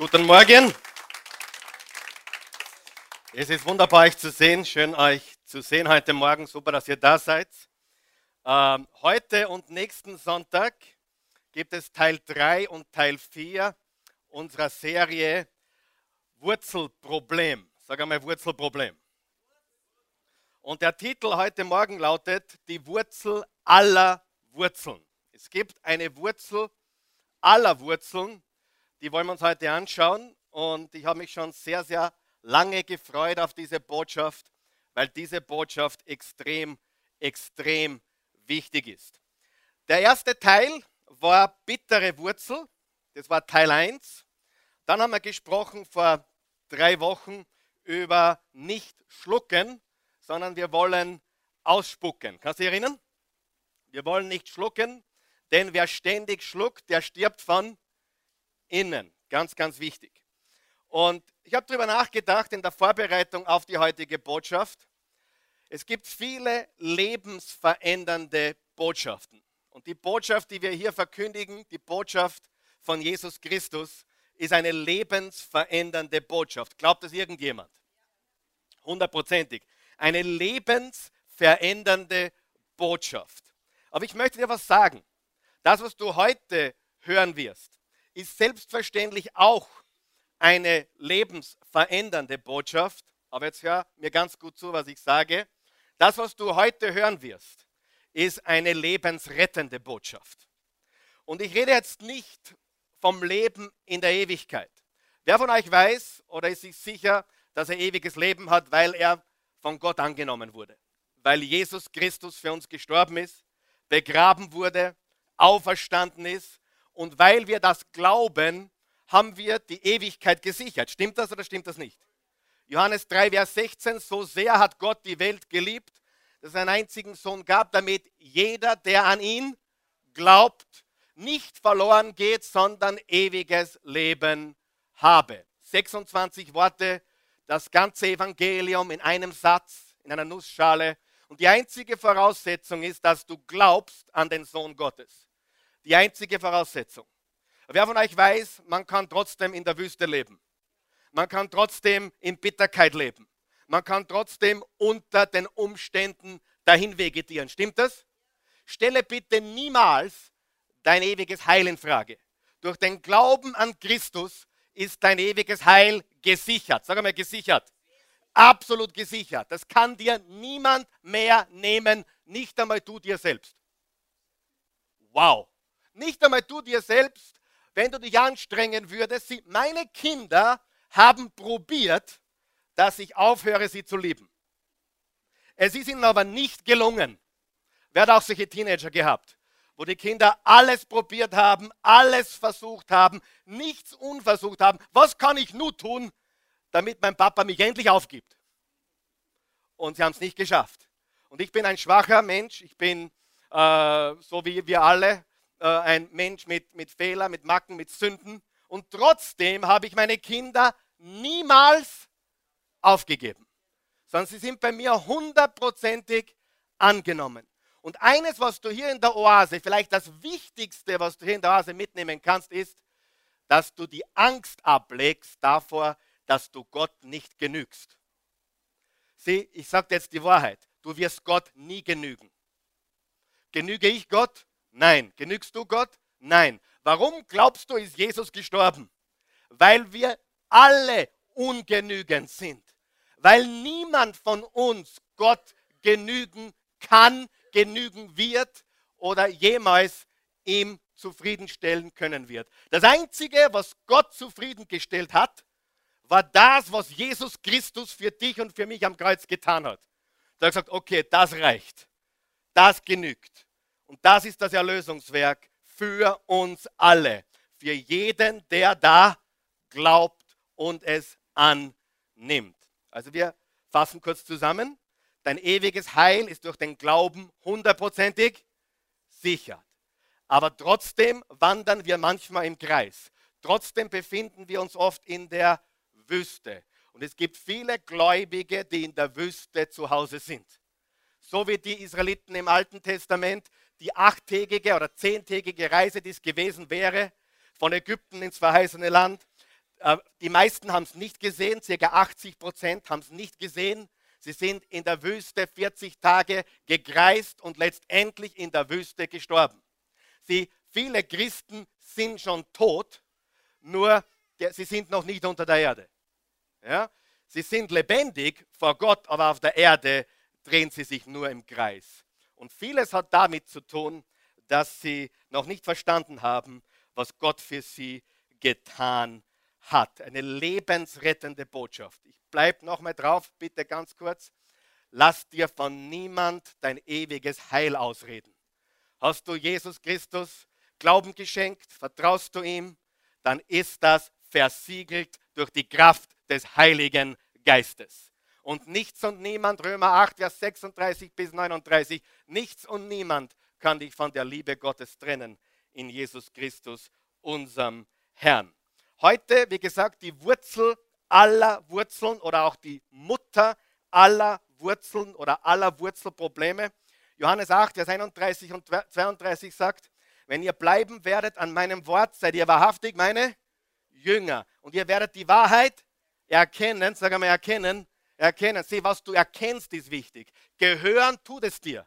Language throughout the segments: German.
Guten Morgen. Es ist wunderbar, euch zu sehen. Schön, euch zu sehen heute Morgen. Super, dass ihr da seid. Ähm, heute und nächsten Sonntag gibt es Teil 3 und Teil 4 unserer Serie Wurzelproblem. Sag einmal Wurzelproblem. Und der Titel heute Morgen lautet Die Wurzel aller Wurzeln. Es gibt eine Wurzel aller Wurzeln die wollen wir uns heute anschauen. Und ich habe mich schon sehr, sehr lange gefreut auf diese Botschaft, weil diese Botschaft extrem, extrem wichtig ist. Der erste Teil war bittere Wurzel. Das war Teil 1. Dann haben wir gesprochen vor drei Wochen über nicht schlucken, sondern wir wollen ausspucken. Kannst du dich erinnern? Wir wollen nicht schlucken, denn wer ständig schluckt, der stirbt von innen. Ganz, ganz wichtig. Und ich habe darüber nachgedacht in der Vorbereitung auf die heutige Botschaft. Es gibt viele lebensverändernde Botschaften. Und die Botschaft, die wir hier verkündigen, die Botschaft von Jesus Christus, ist eine lebensverändernde Botschaft. Glaubt das irgendjemand? Hundertprozentig. Eine lebensverändernde Botschaft. Aber ich möchte dir was sagen. Das, was du heute hören wirst, ist selbstverständlich auch eine lebensverändernde Botschaft. Aber jetzt hör mir ganz gut zu, was ich sage. Das, was du heute hören wirst, ist eine lebensrettende Botschaft. Und ich rede jetzt nicht vom Leben in der Ewigkeit. Wer von euch weiß oder ist sich sicher, dass er ewiges Leben hat, weil er von Gott angenommen wurde? Weil Jesus Christus für uns gestorben ist, begraben wurde, auferstanden ist und weil wir das glauben, haben wir die Ewigkeit gesichert. Stimmt das oder stimmt das nicht? Johannes 3, Vers 16, so sehr hat Gott die Welt geliebt, dass es einen einzigen Sohn gab, damit jeder, der an ihn glaubt, nicht verloren geht, sondern ewiges Leben habe. 26 Worte, das ganze Evangelium in einem Satz, in einer Nussschale. Und die einzige Voraussetzung ist, dass du glaubst an den Sohn Gottes die einzige Voraussetzung. Wer von euch weiß, man kann trotzdem in der Wüste leben. Man kann trotzdem in Bitterkeit leben. Man kann trotzdem unter den Umständen dahin vegetieren. Stimmt das? Stelle bitte niemals dein ewiges Heil in Frage. Durch den Glauben an Christus ist dein ewiges Heil gesichert. Sag einmal gesichert. Absolut gesichert. Das kann dir niemand mehr nehmen, nicht einmal du dir selbst. Wow. Nicht einmal du dir selbst, wenn du dich anstrengen würdest. meine Kinder haben probiert, dass ich aufhöre, sie zu lieben. Es ist ihnen aber nicht gelungen. Wer hat auch solche Teenager gehabt, wo die Kinder alles probiert haben, alles versucht haben, nichts unversucht haben. Was kann ich nur tun, damit mein Papa mich endlich aufgibt? Und sie haben es nicht geschafft. Und ich bin ein schwacher Mensch. Ich bin äh, so wie wir alle äh, ein Mensch mit, mit Fehlern, mit Macken, mit Sünden. Und trotzdem habe ich meine Kinder niemals aufgegeben, sondern sie sind bei mir hundertprozentig angenommen. Und eines, was du hier in der Oase, vielleicht das Wichtigste, was du hier in der Oase mitnehmen kannst, ist, dass du die Angst ablegst davor, dass du Gott nicht genügst. Sieh, ich sage jetzt die Wahrheit. Du wirst Gott nie genügen. Genüge ich Gott? Nein. Genügst du Gott? Nein. Warum glaubst du, ist Jesus gestorben? Weil wir alle ungenügend sind. Weil niemand von uns Gott genügen kann, genügen wird oder jemals ihm zufriedenstellen können wird. Das Einzige, was Gott zufriedengestellt hat, war das, was Jesus Christus für dich und für mich am Kreuz getan hat. Da hat er gesagt, okay, das reicht. Das genügt. Und das ist das Erlösungswerk für uns alle. Für jeden, der da glaubt und es annimmt. Also wir fassen kurz zusammen. Dein ewiges Heil ist durch den Glauben hundertprozentig sichert. Aber trotzdem wandern wir manchmal im Kreis. Trotzdem befinden wir uns oft in der Wüste. Und es gibt viele Gläubige, die in der Wüste zu Hause sind. So wie die Israeliten im Alten Testament, die achttägige oder zehntägige Reise, die es gewesen wäre, von Ägypten ins verheißene Land, Äh, die meisten haben es nicht gesehen, circa 80 Prozent haben es nicht gesehen. Sie sind in der Wüste 40 Tage gegreist und letztendlich in der Wüste gestorben. Sie, viele Christen sind schon tot, nur sie sind noch nicht unter der Erde. Ja? Sie sind lebendig vor Gott, aber auf der Erde drehen sie sich nur im Kreis. Und vieles hat damit zu tun, dass sie noch nicht verstanden haben, was Gott für sie getan hat. Eine lebensrettende Botschaft. Ich bleibe nochmal drauf, bitte ganz kurz. Lass dir von niemand dein ewiges Heil ausreden. Hast du Jesus Christus Glauben geschenkt, vertraust du ihm, dann ist das versiegelt durch die Kraft des Heiligen Geistes. Und nichts und niemand, Römer 8, Vers 36 bis 39, nichts und niemand kann dich von der Liebe Gottes trennen in Jesus Christus, unserem Herrn. Heute, wie gesagt, die Wurzel aller Wurzeln oder auch die Mutter aller Wurzeln oder aller Wurzelprobleme. Johannes 8, Vers 31 und 32 sagt, wenn ihr bleiben werdet an meinem Wort, seid ihr wahrhaftig meine Jünger. Und ihr werdet die Wahrheit erkennen, sag einmal erkennen, erkennen. Sieh, was du erkennst, ist wichtig. Gehören tut es dir.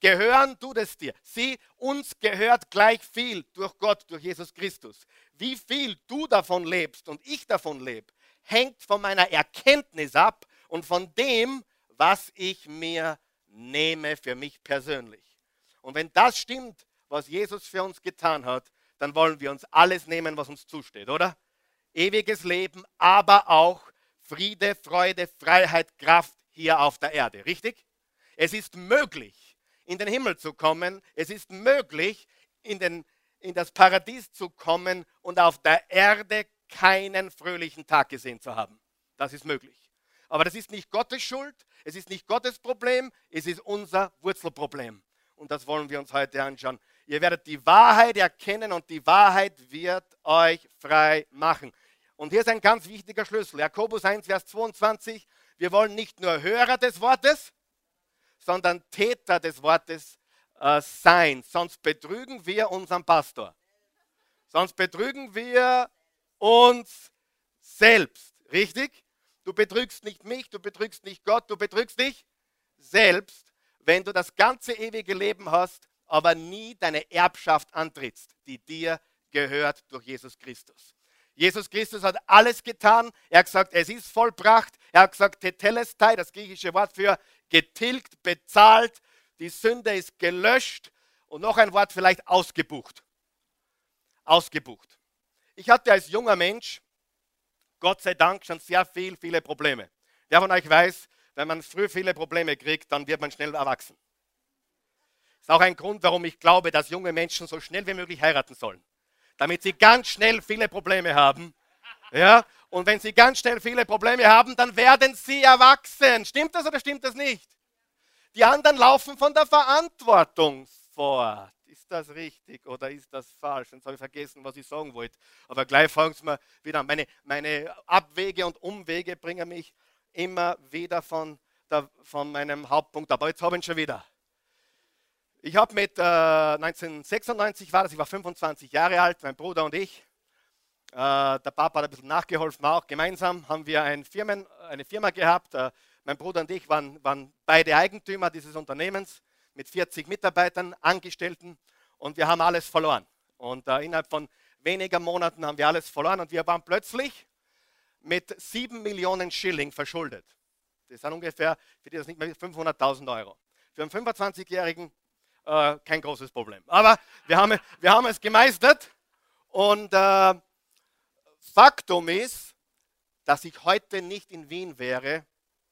Gehören tut es dir. Sieh, uns gehört gleich viel durch Gott, durch Jesus Christus. Wie viel du davon lebst und ich davon lebe, hängt von meiner Erkenntnis ab und von dem, was ich mir nehme für mich persönlich. Und wenn das stimmt, was Jesus für uns getan hat, dann wollen wir uns alles nehmen, was uns zusteht, oder? Ewiges Leben, aber auch Friede, Freude, Freiheit, Kraft hier auf der Erde, richtig? Es ist möglich, in den Himmel zu kommen. Es ist möglich, in, den, in das Paradies zu kommen und auf der Erde keinen fröhlichen Tag gesehen zu haben. Das ist möglich. Aber das ist nicht Gottes Schuld, es ist nicht Gottes Problem, es ist unser Wurzelproblem. Und das wollen wir uns heute anschauen. Ihr werdet die Wahrheit erkennen und die Wahrheit wird euch frei machen. Und hier ist ein ganz wichtiger Schlüssel. Jakobus 1, Vers 22. Wir wollen nicht nur Hörer des Wortes, sondern Täter des Wortes äh, sein. Sonst betrügen wir unseren Pastor. Sonst betrügen wir uns selbst. Richtig? Du betrügst nicht mich, du betrügst nicht Gott, du betrügst dich selbst, wenn du das ganze ewige Leben hast, aber nie deine Erbschaft antrittst, die dir gehört durch Jesus Christus. Jesus Christus hat alles getan. Er hat gesagt, es ist vollbracht. Er hat gesagt, tetelestai, das griechische Wort für getilgt, bezahlt. Die Sünde ist gelöscht. Und noch ein Wort vielleicht ausgebucht. Ausgebucht. Ich hatte als junger Mensch Gott sei Dank schon sehr viel, viele Probleme. Wer von euch weiß, wenn man früh viele Probleme kriegt, dann wird man schnell erwachsen. Das ist auch ein Grund, warum ich glaube, dass junge Menschen so schnell wie möglich heiraten sollen. Damit sie ganz schnell viele Probleme haben. Ja? Und wenn sie ganz schnell viele Probleme haben, dann werden sie erwachsen. Stimmt das oder stimmt das nicht? Die anderen laufen von der Verantwortung fort ist das richtig oder ist das falsch? Jetzt habe ich vergessen, was ich sagen wollte. Aber gleich fragen Sie mir wieder. Meine, meine Abwege und Umwege bringen mich immer wieder von, der, von meinem Hauptpunkt Aber jetzt habe ich ihn schon wieder. Ich habe mit äh, 1996 war das, ich war 25 Jahre alt, mein Bruder und ich. Äh, der Papa hat ein bisschen nachgeholfen, auch gemeinsam haben wir ein Firmen, eine Firma gehabt. Äh, mein Bruder und ich waren, waren beide Eigentümer dieses Unternehmens mit 40 Mitarbeitern, Angestellten und wir haben alles verloren. Und äh, innerhalb von weniger Monaten haben wir alles verloren und wir waren plötzlich mit 7 Millionen Schilling verschuldet. Das sind ungefähr, für die das nicht mehr 500.000 Euro. Für einen 25-Jährigen äh, kein großes Problem. Aber wir haben, wir haben es gemeistert und äh, Faktum ist, dass ich heute nicht in Wien wäre.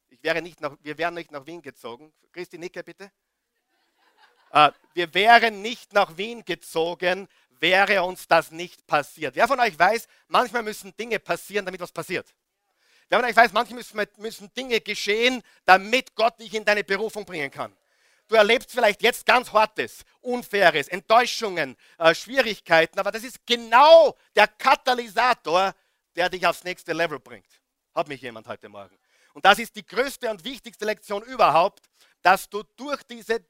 Ich wäre nicht nach, wir wären nicht nach Wien gezogen. Christi Nicke, bitte. Äh, wir wären nicht nach Wien gezogen, wäre uns das nicht passiert. Wer von euch weiß, manchmal müssen Dinge passieren, damit was passiert. Wer von euch weiß, manchmal müssen, müssen Dinge geschehen, damit Gott dich in deine Berufung bringen kann. Du erlebst vielleicht jetzt ganz Hartes, Unfaires, Enttäuschungen, äh, Schwierigkeiten, aber das ist genau der Katalysator, der dich aufs nächste Level bringt. Hat mich jemand heute Morgen. Und das ist die größte und wichtigste Lektion überhaupt, dass du durch diese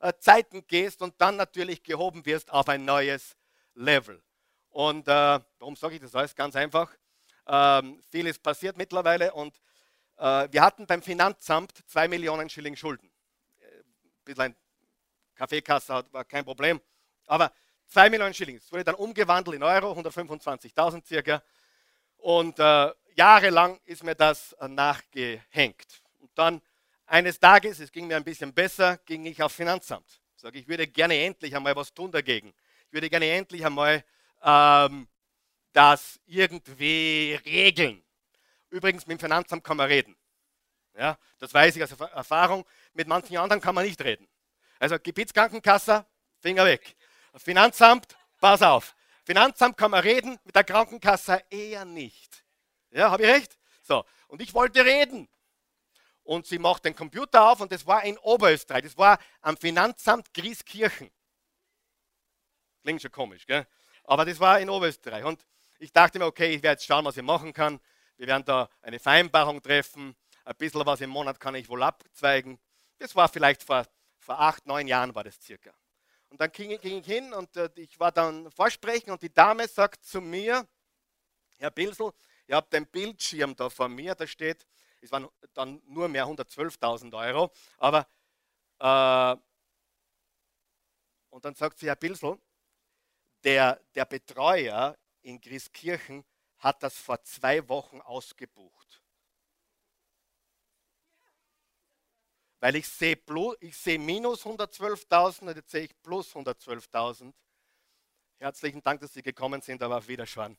äh, Zeiten gehst und dann natürlich gehoben wirst auf ein neues Level. Und äh, warum sage ich das alles? Ganz einfach. Ähm, viel ist passiert mittlerweile und äh, wir hatten beim Finanzamt zwei Millionen Schilling Schulden. Bisschen Kaffeekasse war kein Problem, aber zwei Millionen Schilling. Es wurde dann umgewandelt in Euro, 125.000 circa. Und äh, jahrelang ist mir das äh, nachgehängt. Und dann eines Tages, es ging mir ein bisschen besser, ging ich aufs Finanzamt. Sage, ich würde gerne endlich einmal was tun dagegen. Ich würde gerne endlich einmal ähm, das irgendwie regeln. Übrigens, mit dem Finanzamt kann man reden. Ja, das weiß ich aus Erfahrung. Mit manchen anderen kann man nicht reden. Also Gebietskrankenkasse, Finger weg. Finanzamt, pass auf. Finanzamt kann man reden, mit der Krankenkasse eher nicht. Ja, habe ich recht? So, und ich wollte reden. Und sie macht den Computer auf und das war in Oberösterreich. Das war am Finanzamt Grieskirchen. Klingt schon komisch, gell? Aber das war in Oberösterreich. Und ich dachte mir, okay, ich werde jetzt schauen, was ich machen kann. Wir werden da eine Vereinbarung treffen. Ein bisschen was im Monat kann ich wohl abzweigen. Das war vielleicht vor, vor acht, neun Jahren war das circa. Und dann ging, ging ich hin und äh, ich war dann vorsprechen und die Dame sagt zu mir, Herr Bilsel, ihr habt den Bildschirm da vor mir, da steht, es waren dann nur mehr 112.000 Euro, aber äh, und dann sagt sie, Herr Bilsel, der, der Betreuer in Grieskirchen hat das vor zwei Wochen ausgebucht. Weil ich sehe, sehe minus 112.000 und jetzt sehe ich plus 112.000. Herzlichen Dank, dass Sie gekommen sind, aber wieder schon,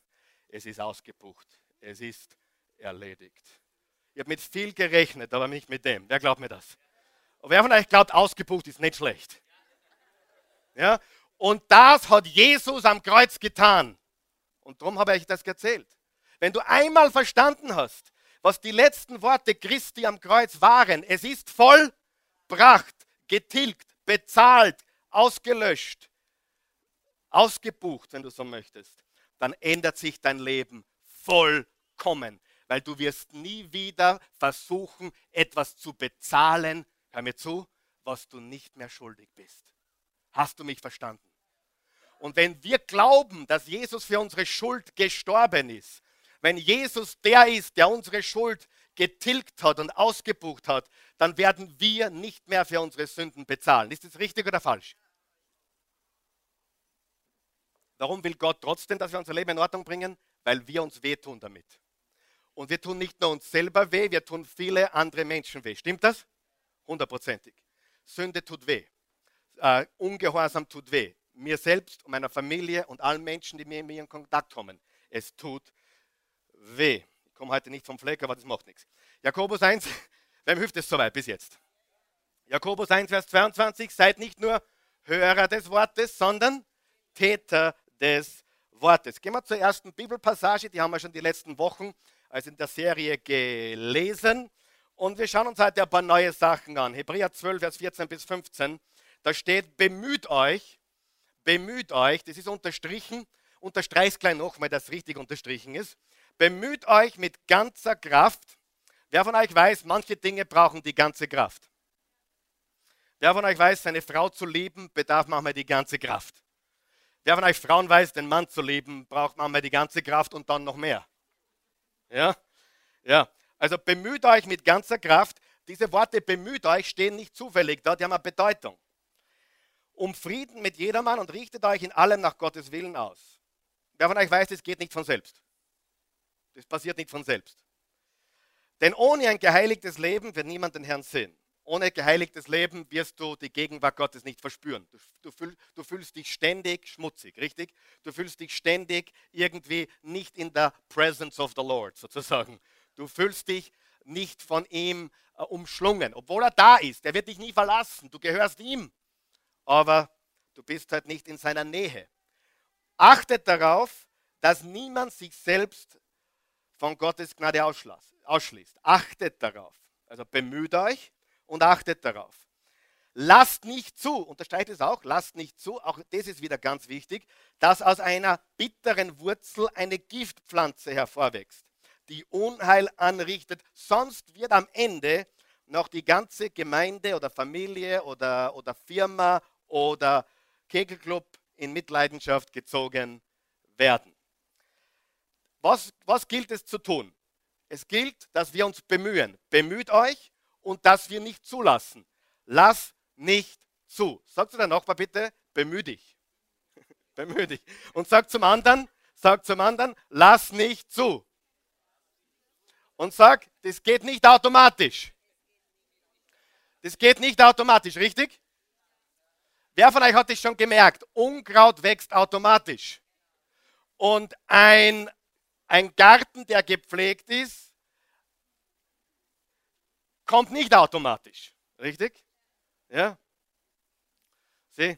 es ist ausgebucht. Es ist erledigt. Ich habe mit viel gerechnet, aber nicht mit dem. Wer glaubt mir das? Und wer von euch glaubt, ausgebucht ist nicht schlecht? Ja? Und das hat Jesus am Kreuz getan. Und darum habe ich das erzählt. Wenn du einmal verstanden hast, was die letzten Worte Christi am Kreuz waren. Es ist vollbracht, getilgt, bezahlt, ausgelöscht, ausgebucht, wenn du so möchtest. Dann ändert sich dein Leben vollkommen, weil du wirst nie wieder versuchen, etwas zu bezahlen, hör mir zu, was du nicht mehr schuldig bist. Hast du mich verstanden? Und wenn wir glauben, dass Jesus für unsere Schuld gestorben ist, wenn Jesus der ist, der unsere Schuld getilgt hat und ausgebucht hat, dann werden wir nicht mehr für unsere Sünden bezahlen. Ist das richtig oder falsch? Warum will Gott trotzdem, dass wir unser Leben in Ordnung bringen? Weil wir uns wehtun damit. Und wir tun nicht nur uns selber weh, wir tun viele andere Menschen weh. Stimmt das? Hundertprozentig. Sünde tut weh. Uh, Ungehorsam tut weh. Mir selbst und meiner Familie und allen Menschen, die mit mir in Kontakt kommen. Es tut weh. Ich komme heute nicht vom Fleck, aber das macht nichts. Jakobus 1, wem hilft es soweit bis jetzt? Jakobus 1, Vers 22, seid nicht nur Hörer des Wortes, sondern Täter des Wortes. Gehen wir zur ersten Bibelpassage, die haben wir schon die letzten Wochen also in der Serie gelesen. Und wir schauen uns heute ein paar neue Sachen an. Hebräer 12, Vers 14 bis 15. Da steht, bemüht euch, bemüht euch, das ist unterstrichen, unterstreicht es gleich nochmal, dass es richtig unterstrichen ist. Bemüht euch mit ganzer Kraft. Wer von euch weiß, manche Dinge brauchen die ganze Kraft. Wer von euch weiß, seine Frau zu lieben, bedarf manchmal die ganze Kraft. Wer von euch Frauen weiß, den Mann zu lieben, braucht manchmal die ganze Kraft und dann noch mehr. Ja? Ja. Also bemüht euch mit ganzer Kraft. Diese Worte bemüht euch stehen nicht zufällig da, die haben eine Bedeutung. Um Frieden mit jedermann und richtet euch in allem nach Gottes Willen aus. Wer von euch weiß, das geht nicht von selbst. Das passiert nicht von selbst. Denn ohne ein geheiligtes Leben wird niemand den Herrn sehen. Ohne geheiligtes Leben wirst du die Gegenwart Gottes nicht verspüren. Du, du, fühl, du, fühlst dich ständig schmutzig, richtig? Du fühlst dich ständig irgendwie nicht in der Presence of the Lord, sozusagen. Du fühlst dich nicht von ihm äh, umschlungen, obwohl er da ist. Er wird dich nie verlassen. Du gehörst ihm. Aber du bist halt nicht in seiner Nähe. Achtet darauf, dass niemand sich selbst von Gottes Gnade ausschließt. Achtet darauf. Also bemüht euch und achtet darauf. Lasst nicht zu, unterstreicht es auch, lasst nicht zu, auch das ist wieder ganz wichtig, dass aus einer bitteren Wurzel eine Giftpflanze hervorwächst, die Unheil anrichtet. Sonst wird am Ende noch die ganze Gemeinde oder Familie oder, oder Firma oder Kegelclub in Mitleidenschaft gezogen werden. Was, was gilt es zu tun? Es gilt, dass wir uns bemühen. Bemüht euch und dass wir nicht zulassen. Lass nicht zu. Sag zu deinem Nachbar bitte, bemühe dich. bemühe dich. Und sag zum anderen, sag zum anderen, lass nicht zu. Und sag, das geht nicht automatisch. Das geht nicht automatisch, richtig? Wer von euch hat es schon gemerkt? Unkraut wächst automatisch. Und ein, ein Garten, der gepflegt ist, kommt nicht automatisch. Richtig? Ja? Sieh,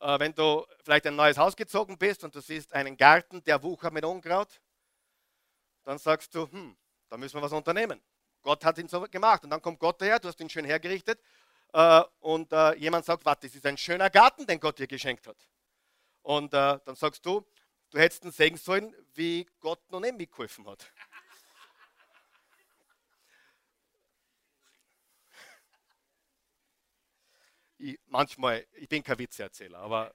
äh, wenn du vielleicht ein neues Haus gezogen bist und du siehst einen Garten, der wuchert mit Unkraut, dann sagst du, hm, da müssen wir was unternehmen. Gott hat ihn so gemacht. Und dann kommt Gott daher, du hast ihn schön hergerichtet äh, und äh, jemand sagt, warte, das ist ein schöner Garten, den Gott dir geschenkt hat. Und dann sagst du, du hättest ihn sehen sollen, wie Gott noch nicht mitgeholfen hat. Ich, manchmal, ich bin kein Witzeerzähler, aber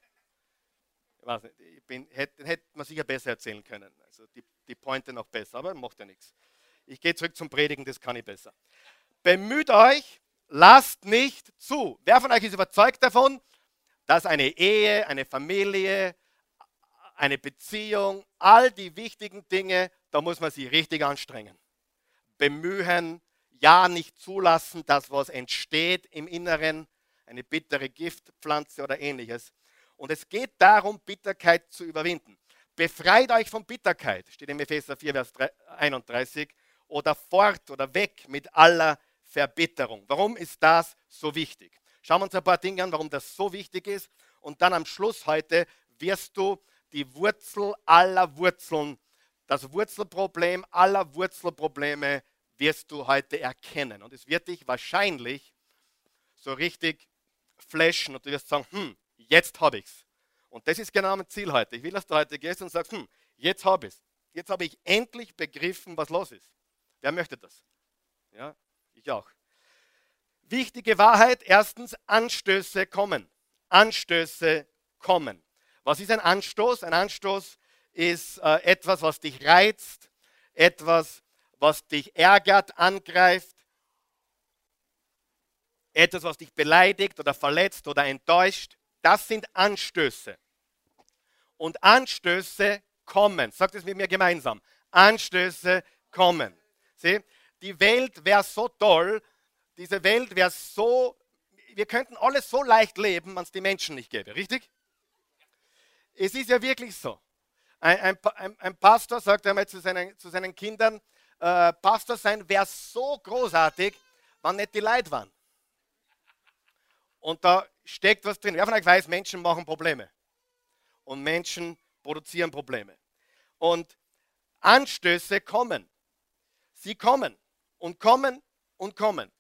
ich weiß nicht, ich bin, hätte, hätte man sicher besser erzählen können. Also die, die Pointe noch besser, aber macht ja nichts. Ich gehe zurück zum Predigen, das kann ich besser. Bemüht euch, lasst nicht zu. Wer von euch ist überzeugt davon, dass eine Ehe, eine Familie, eine Beziehung, all die wichtigen Dinge, da muss man sich richtig anstrengen. Bemühen, ja nicht zulassen, dass was entsteht im Inneren, eine bittere Giftpflanze oder ähnliches. Und es geht darum, Bitterkeit zu überwinden. Befreit euch von Bitterkeit, steht im Epheser 4, Vers 31 oder fort oder weg mit aller Verbitterung. Warum ist das so wichtig? Schauen wir uns ein paar Dinge an, warum das so wichtig ist. Und dann am Schluss heute wirst du die Wurzel aller Wurzeln, das Wurzelproblem aller Wurzelprobleme wirst du heute erkennen. Und es wird dich wahrscheinlich so richtig flashen und du wirst sagen, hm, jetzt habe ich es. Und das ist genau mein Ziel heute. Ich will, dass du heute gehst und sagst, hm, jetzt habe ich es. Jetzt habe ich endlich begriffen, was los ist. Wer möchte das? Ja, ich auch. Wichtige Wahrheit, erstens, Anstöße kommen. Anstöße kommen. Was ist ein Anstoß? Ein Anstoß ist äh, etwas, was dich reizt, etwas, was dich ärgert, angreift, etwas, was dich beleidigt oder verletzt oder enttäuscht. Das sind Anstöße. Und Anstöße kommen. Sagt es mit mir gemeinsam. Anstöße kommen. Sieh, die Welt wäre so toll, diese Welt wäre so, wir könnten alles so leicht leben, wenn es die Menschen nicht gäbe, richtig? Es ist ja wirklich so. Ein, ein, ein Pastor sagt einmal zu seinen, zu seinen Kindern, äh, Pastor sein wäre so großartig, wenn nicht die Leid waren. Und da steckt was drin. Wer von euch weiß, Menschen machen Probleme. Und Menschen produzieren Probleme. Und Anstöße kommen. Sie kommen und kommen und kommen.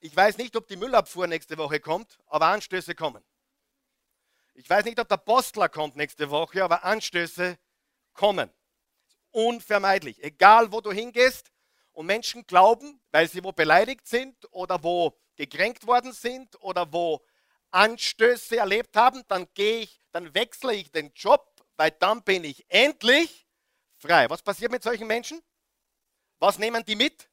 Ich weiß nicht, ob die Müllabfuhr nächste Woche kommt, aber Anstöße kommen. Ich weiß nicht, ob der Postler kommt nächste Woche, aber Anstöße kommen. Unvermeidlich. Egal, wo du hingehst und Menschen glauben, weil sie wo beleidigt sind oder wo gekränkt worden sind oder wo Anstöße erlebt haben, dann gehe ich, dann wechsle ich den Job, weil dann bin ich endlich frei. Was passiert mit solchen Menschen? Was nehmen die mit?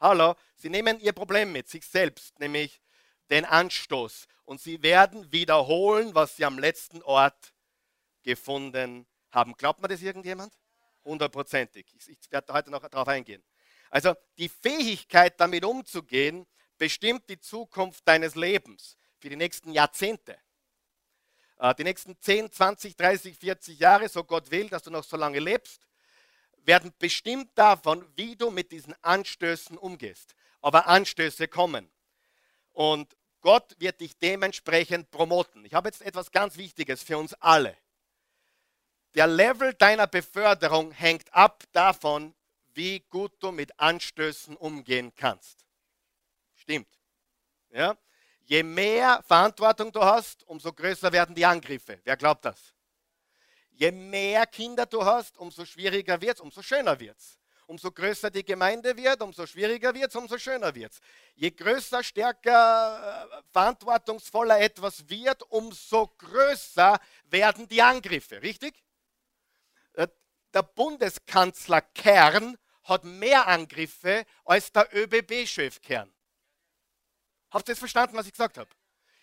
Hallo, sie nehmen ihr Problem mit, sich selbst, nämlich den Anstoß. Und sie werden wiederholen, was sie am letzten Ort gefunden haben. Glaubt man das irgendjemand? Hundertprozentig. Ich, ich werde heute noch darauf eingehen. Also die Fähigkeit, damit umzugehen, bestimmt die Zukunft deines Lebens für die nächsten Jahrzehnte. Äh, die nächsten 10, 20, 30, 40 Jahre, so Gott will, dass du noch so lange lebst werden bestimmt davon, wie du mit diesen Anstößen umgehst. Aber Anstöße kommen. Und Gott wird dich dementsprechend promoten. Ich habe jetzt etwas ganz Wichtiges für uns alle. Der Level deiner Beförderung hängt ab davon, wie gut du mit Anstößen umgehen kannst. Stimmt. Ja? Je mehr Verantwortung du hast, umso größer werden die Angriffe. Wer glaubt das? Je mehr Kinder du hast, umso schwieriger wird es, umso schöner wird es. Umso größer die Gemeinde wird, umso schwieriger wird es, umso schöner wird es. Je größer, stärker, äh, verantwortungsvoller etwas wird, umso größer werden die Angriffe, richtig? Äh, der Bundeskanzler Kern hat mehr Angriffe als der ÖBB-Chef Kern. Habt ihr jetzt verstanden, was ich gesagt habe?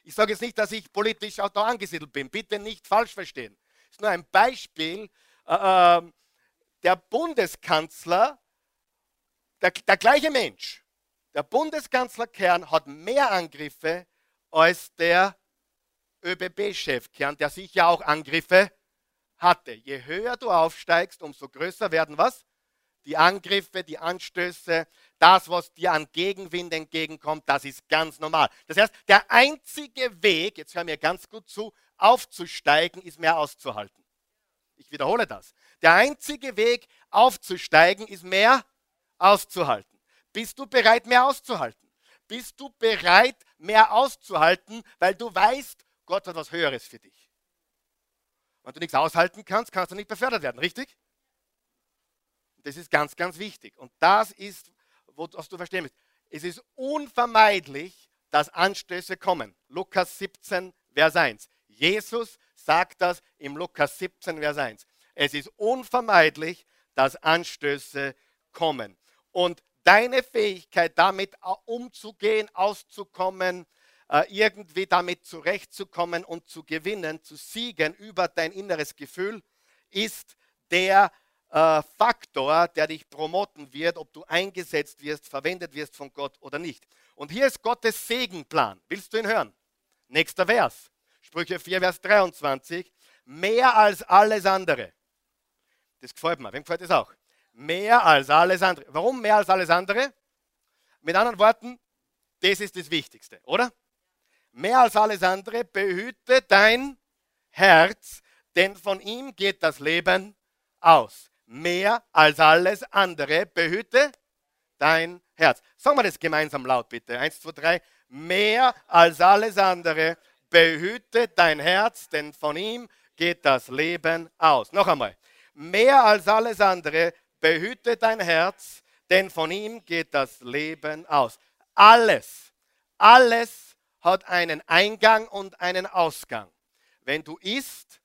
Ich sage jetzt nicht, dass ich politisch auch da angesiedelt bin. Bitte nicht falsch verstehen. Das ist nur ein Beispiel. Äh, ähm, der Bundeskanzler, der, der gleiche Mensch, der Bundeskanzler Kern hat mehr Angriffe als der ÖBB-Chef Kern, der sicher auch Angriffe hatte. Je höher du aufsteigst, umso größer werden was? Die Angriffe, die Anstöße, das, was dir an Gegenwind entgegenkommt, das ist ganz normal. Das heißt, der einzige Weg, jetzt hör mir ganz gut zu, aufzusteigen, ist mehr auszuhalten. Ich wiederhole das. Der einzige Weg aufzusteigen ist mehr auszuhalten. Bist du bereit, mehr auszuhalten? Bist du bereit, mehr auszuhalten, weil du weißt, Gott hat was Höheres für dich? Wenn du nichts aushalten kannst, kannst du nicht befördert werden, richtig? Das ist ganz, ganz wichtig. Und das ist, was du verstehen musst. Es ist unvermeidlich, dass Anstöße kommen. Lukas 17, Vers 1. Jesus sagt das im Lukas 17, Vers 1. Es ist unvermeidlich, dass Anstöße kommen. Und deine Fähigkeit, damit umzugehen, auszukommen, äh, irgendwie damit zurechtzukommen und zu gewinnen, zu siegen über dein inneres Gefühl, ist der äh, Faktor, der dich promoten wird, ob du eingesetzt wirst, verwendet wirst von Gott oder nicht. Und hier ist Gottes Segenplan. Willst du ihn hören? Nächster Vers. Sprüche 4, Vers 23. Mehr als alles andere. Das gefällt mir. Wem gefällt das auch? Mehr als alles andere. Warum mehr als alles andere? Mit anderen Worten, das ist das Wichtigste, oder? mehr als alles andere, behüte dein Herz, denn von ihm geht das Leben aus. Mehr als alles andere, behüte dein Herz. Sagen wir das gemeinsam laut, bitte. Eins, zwei, drei. Mehr als alles andere, behüte dein Herz, denn von ihm geht das Leben aus. Noch einmal. Mehr als alles andere, behüte dein Herz, denn von ihm geht das Leben aus. Alles, alles hat einen Eingang und einen Ausgang. Wenn du isst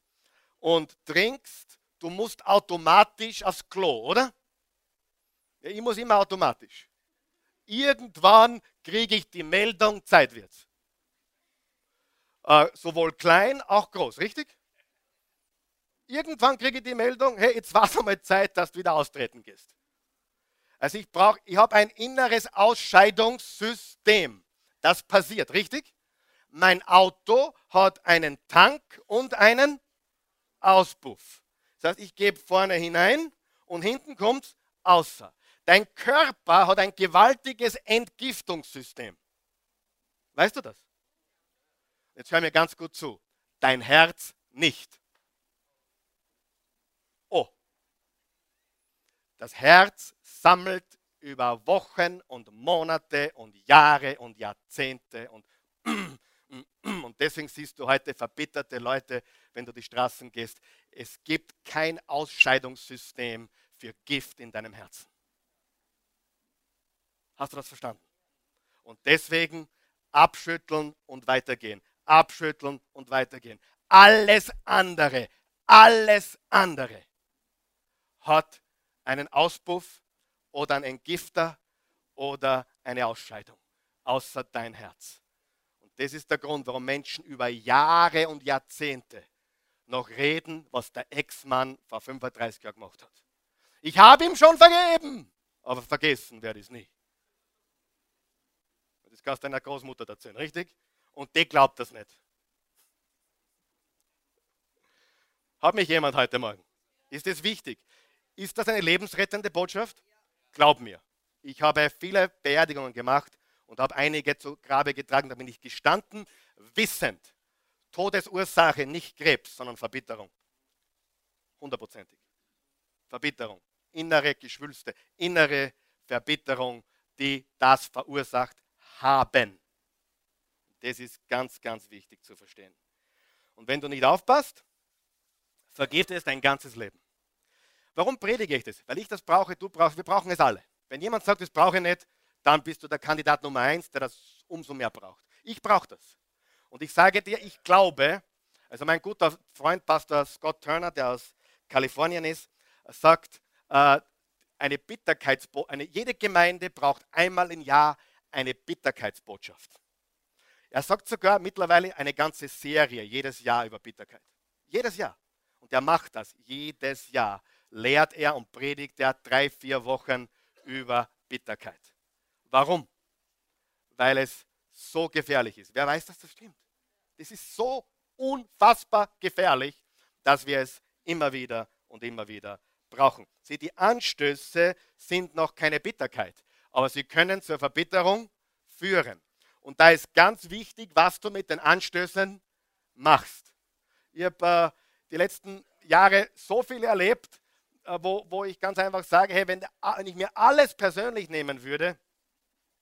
und trinkst, du musst automatisch aufs Klo, oder? Ja, ich muss immer automatisch. Irgendwann kriege ich die Meldung, Zeit wird's. Äh, sowohl klein, auch groß, richtig? Irgendwann kriege ich die Meldung, hey, jetzt war es einmal Zeit, dass du wieder austreten gehst. Also ich brauche, ich habe ein inneres Ausscheidungssystem. Das passiert, richtig? Mein Auto hat einen Tank und einen Auspuff. Das heißt, ich gebe vorne hinein und hinten kommt außer. Dein Körper hat ein gewaltiges Entgiftungssystem. Weißt du das? Jetzt hör mir ganz gut zu. Dein Herz nicht. Oh. Das Herz sammelt über Wochen und Monate und Jahre und Jahrzehnte und und deswegen siehst du heute verbitterte Leute, wenn du die Straßen gehst. Es gibt kein Ausscheidungssystem für Gift in deinem Herzen. Hast du das verstanden? Und deswegen abschütteln und weitergehen. Abschütteln und weitergehen. Alles andere, alles andere hat einen Auspuff oder einen Entgifter oder eine Ausscheidung, außer dein Herz. Das ist der Grund, warum Menschen über Jahre und Jahrzehnte noch reden, was der Ex-Mann vor 35 Jahren gemacht hat. Ich habe ihm schon vergeben, aber vergessen werde ich es nie. Das kannst du deiner Großmutter erzählen, richtig? Und die glaubt das nicht. Hat mich jemand heute Morgen? Ist das wichtig? Ist das eine lebensrettende Botschaft? Glaub mir. Ich habe viele Beerdigungen gemacht und habe einige zu Grabe getragen. Da bin ich gestanden, wissend, Todesursache nicht Krebs, sondern Verbitterung. Hundertprozentig. Verbitterung. Innere Geschwülste, innere Verbitterung, die das verursacht haben. Das ist ganz, ganz wichtig zu verstehen. Und wenn du nicht aufpasst, vergeht es dein ganzes Leben. Warum predige ich das? Weil ich das brauche, du brauchst, wir brauchen es alle. Wenn jemand sagt, das brauche ich nicht, dann bist du der Kandidat Nummer eins, der das umso mehr braucht. Ich brauche das. Und ich sage dir, ich glaube, also mein guter Freund Pastor Scott Turner, der aus Kalifornien ist, sagt, äh, eine Bitterkeitsbo eine, jede Gemeinde braucht einmal im Jahr eine Bitterkeitsbotschaft. Er sagt sogar mittlerweile eine ganze Serie jedes Jahr über Bitterkeit. Jedes Jahr. Und er macht das jedes Jahr. Lehrt er und predigt er drei, vier Wochen über Bitterkeit. Warum? Weil es so gefährlich ist. Wer weiß, dass das stimmt? Das ist so unfassbar gefährlich, dass wir es immer wieder und immer wieder brauchen. Sie, die Anstöße sind noch keine Bitterkeit, aber sie können zur Verbitterung führen. Und da ist ganz wichtig, was du mit den Anstößen machst. Ich habe äh, die letzten Jahre so viel erlebt, wo, wo ich ganz einfach sage, hey, wenn, wenn ich mir alles persönlich nehmen würde,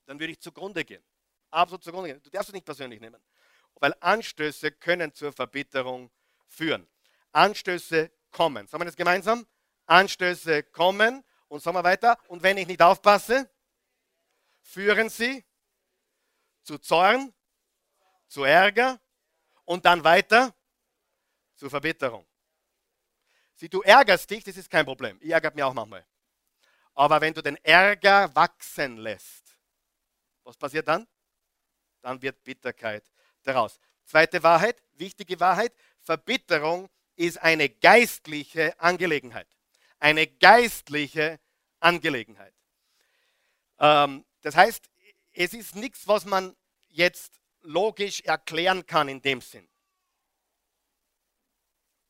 dann würde ich zugrunde gehen. Absolut zugrunde gehen. Du darfst es nicht persönlich nehmen. Weil Anstöße können zur Verbitterung führen. Anstöße kommen. Sagen wir das gemeinsam? Anstöße kommen. Und sagen wir weiter. Und wenn ich nicht aufpasse, führen sie zu Zorn, zu Ärger und dann weiter zu Verbitterung. Sieh, du ärgerst dich, das ist kein Problem. Ich ärgere mich auch manchmal. Aber wenn du den Ärger wachsen lässt, was passiert dann? Dann wird Bitterkeit daraus. Zweite Wahrheit, wichtige Wahrheit, Verbitterung ist eine geistliche Angelegenheit. Eine geistliche Angelegenheit. Ähm, das heißt, es ist nichts, was man jetzt logisch erklären kann in dem Sinn.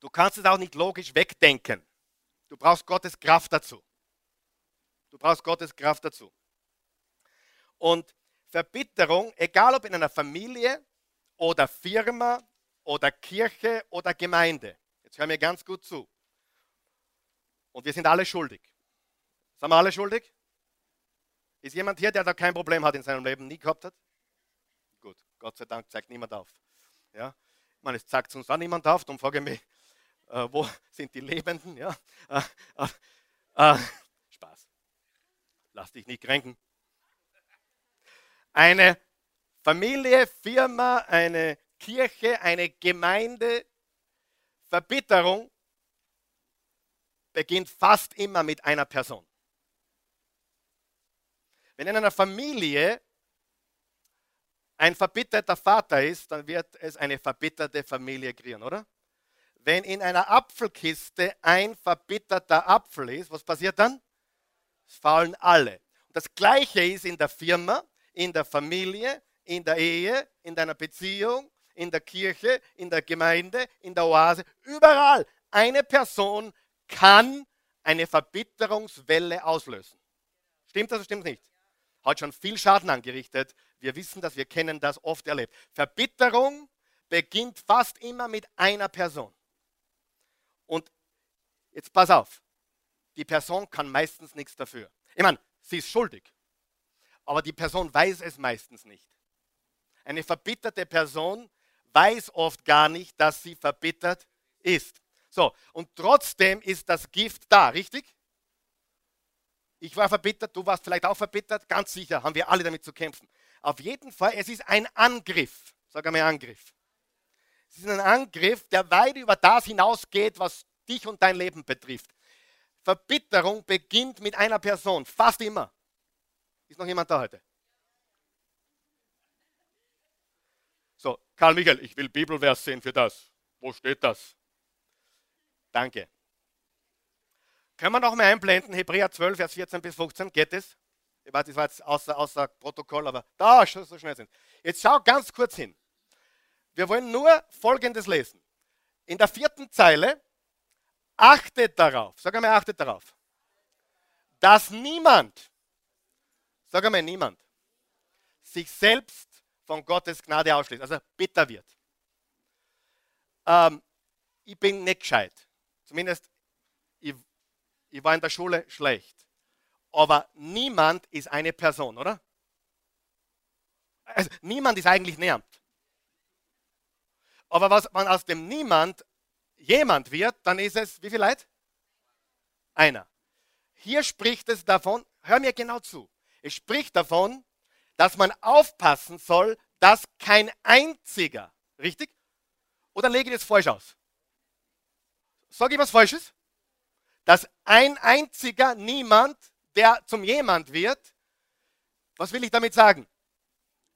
Du kannst es auch nicht logisch wegdenken. Du brauchst Gottes Kraft dazu. Du brauchst Gottes Kraft dazu. Und Verbitterung, egal ob in einer Familie oder Firma oder Kirche oder Gemeinde, jetzt hör mir ganz gut zu. Und wir sind alle schuldig. Sind wir alle schuldig? Ist jemand hier, der da kein Problem hat in seinem Leben, nie gehabt hat? Gut, Gott sei Dank zeigt niemand auf. Ja? Meine, es zeigt uns auch niemand auf, darum frage ich mich, äh, wo sind die Lebenden? Ja? Äh, äh, äh, Spaß. Lass dich nicht kränken. Eine Familie, Firma, eine Kirche, eine Gemeinde, Verbitterung beginnt fast immer mit einer Person. Wenn in einer Familie ein verbitterter Vater ist, dann wird es eine verbitterte Familie kreieren, oder? Wenn in einer Apfelkiste ein verbitterter Apfel ist, was passiert dann? Es fallen alle. Und das Gleiche ist in der Firma, in der Familie, in der Ehe, in deiner Beziehung, in der Kirche, in der Gemeinde, in der Oase, überall. Eine Person kann eine Verbitterungswelle auslösen. Stimmt das oder stimmt nicht? Hat schon viel Schaden angerichtet. Wir wissen das, wir kennen das oft erlebt. Verbitterung beginnt fast immer mit einer Person. Und jetzt pass auf, die Person kann meistens nichts dafür. Ich meine, sie ist schuldig, aber die Person weiß es meistens nicht. Eine verbitterte Person weiß oft gar nicht, dass sie verbittert ist. So, und trotzdem ist das Gift da, richtig? Ich war verbittert, du warst vielleicht auch verbittert, ganz sicher haben wir alle damit zu kämpfen. Auf jeden Fall, es ist ein Angriff. Sag einmal Angriff. Es ist ein Angriff, der weit über das hinausgeht, was dich und dein Leben betrifft. Verbitterung beginnt mit einer Person, fast immer. Ist noch jemand da heute? So, Karl Michael, ich will Bibelvers sehen für das. Wo steht das? Danke. Können wir noch mal einblenden, Hebräer 12, Vers 14 bis 15, geht es? Ich weiß, das war jetzt außer, außer Protokoll, aber da, so schnell sind. Jetzt schau ganz kurz hin. Wir wollen nur Folgendes lesen. In der vierten Zeile, achtet darauf, sag einmal, achtet darauf, dass niemand, sag einmal, niemand, sich selbst von Gottes Gnade ausschließt, also bitter wird. Ähm, ich bin nicht gescheit. Zumindest, ich, ich war in der Schule schlecht. Aber niemand ist eine Person, oder? Also, niemand ist eigentlich niemand. Aber was man aus dem Niemand jemand wird, dann ist es, wie viel Leid? Einer. Hier spricht es davon, hör mir genau zu, es spricht davon, dass man aufpassen soll, dass kein einziger, richtig? Oder lege ich das falsch aus? Sage ich was Falsches? dass ein einziger niemand, der zum jemand wird, was will ich damit sagen?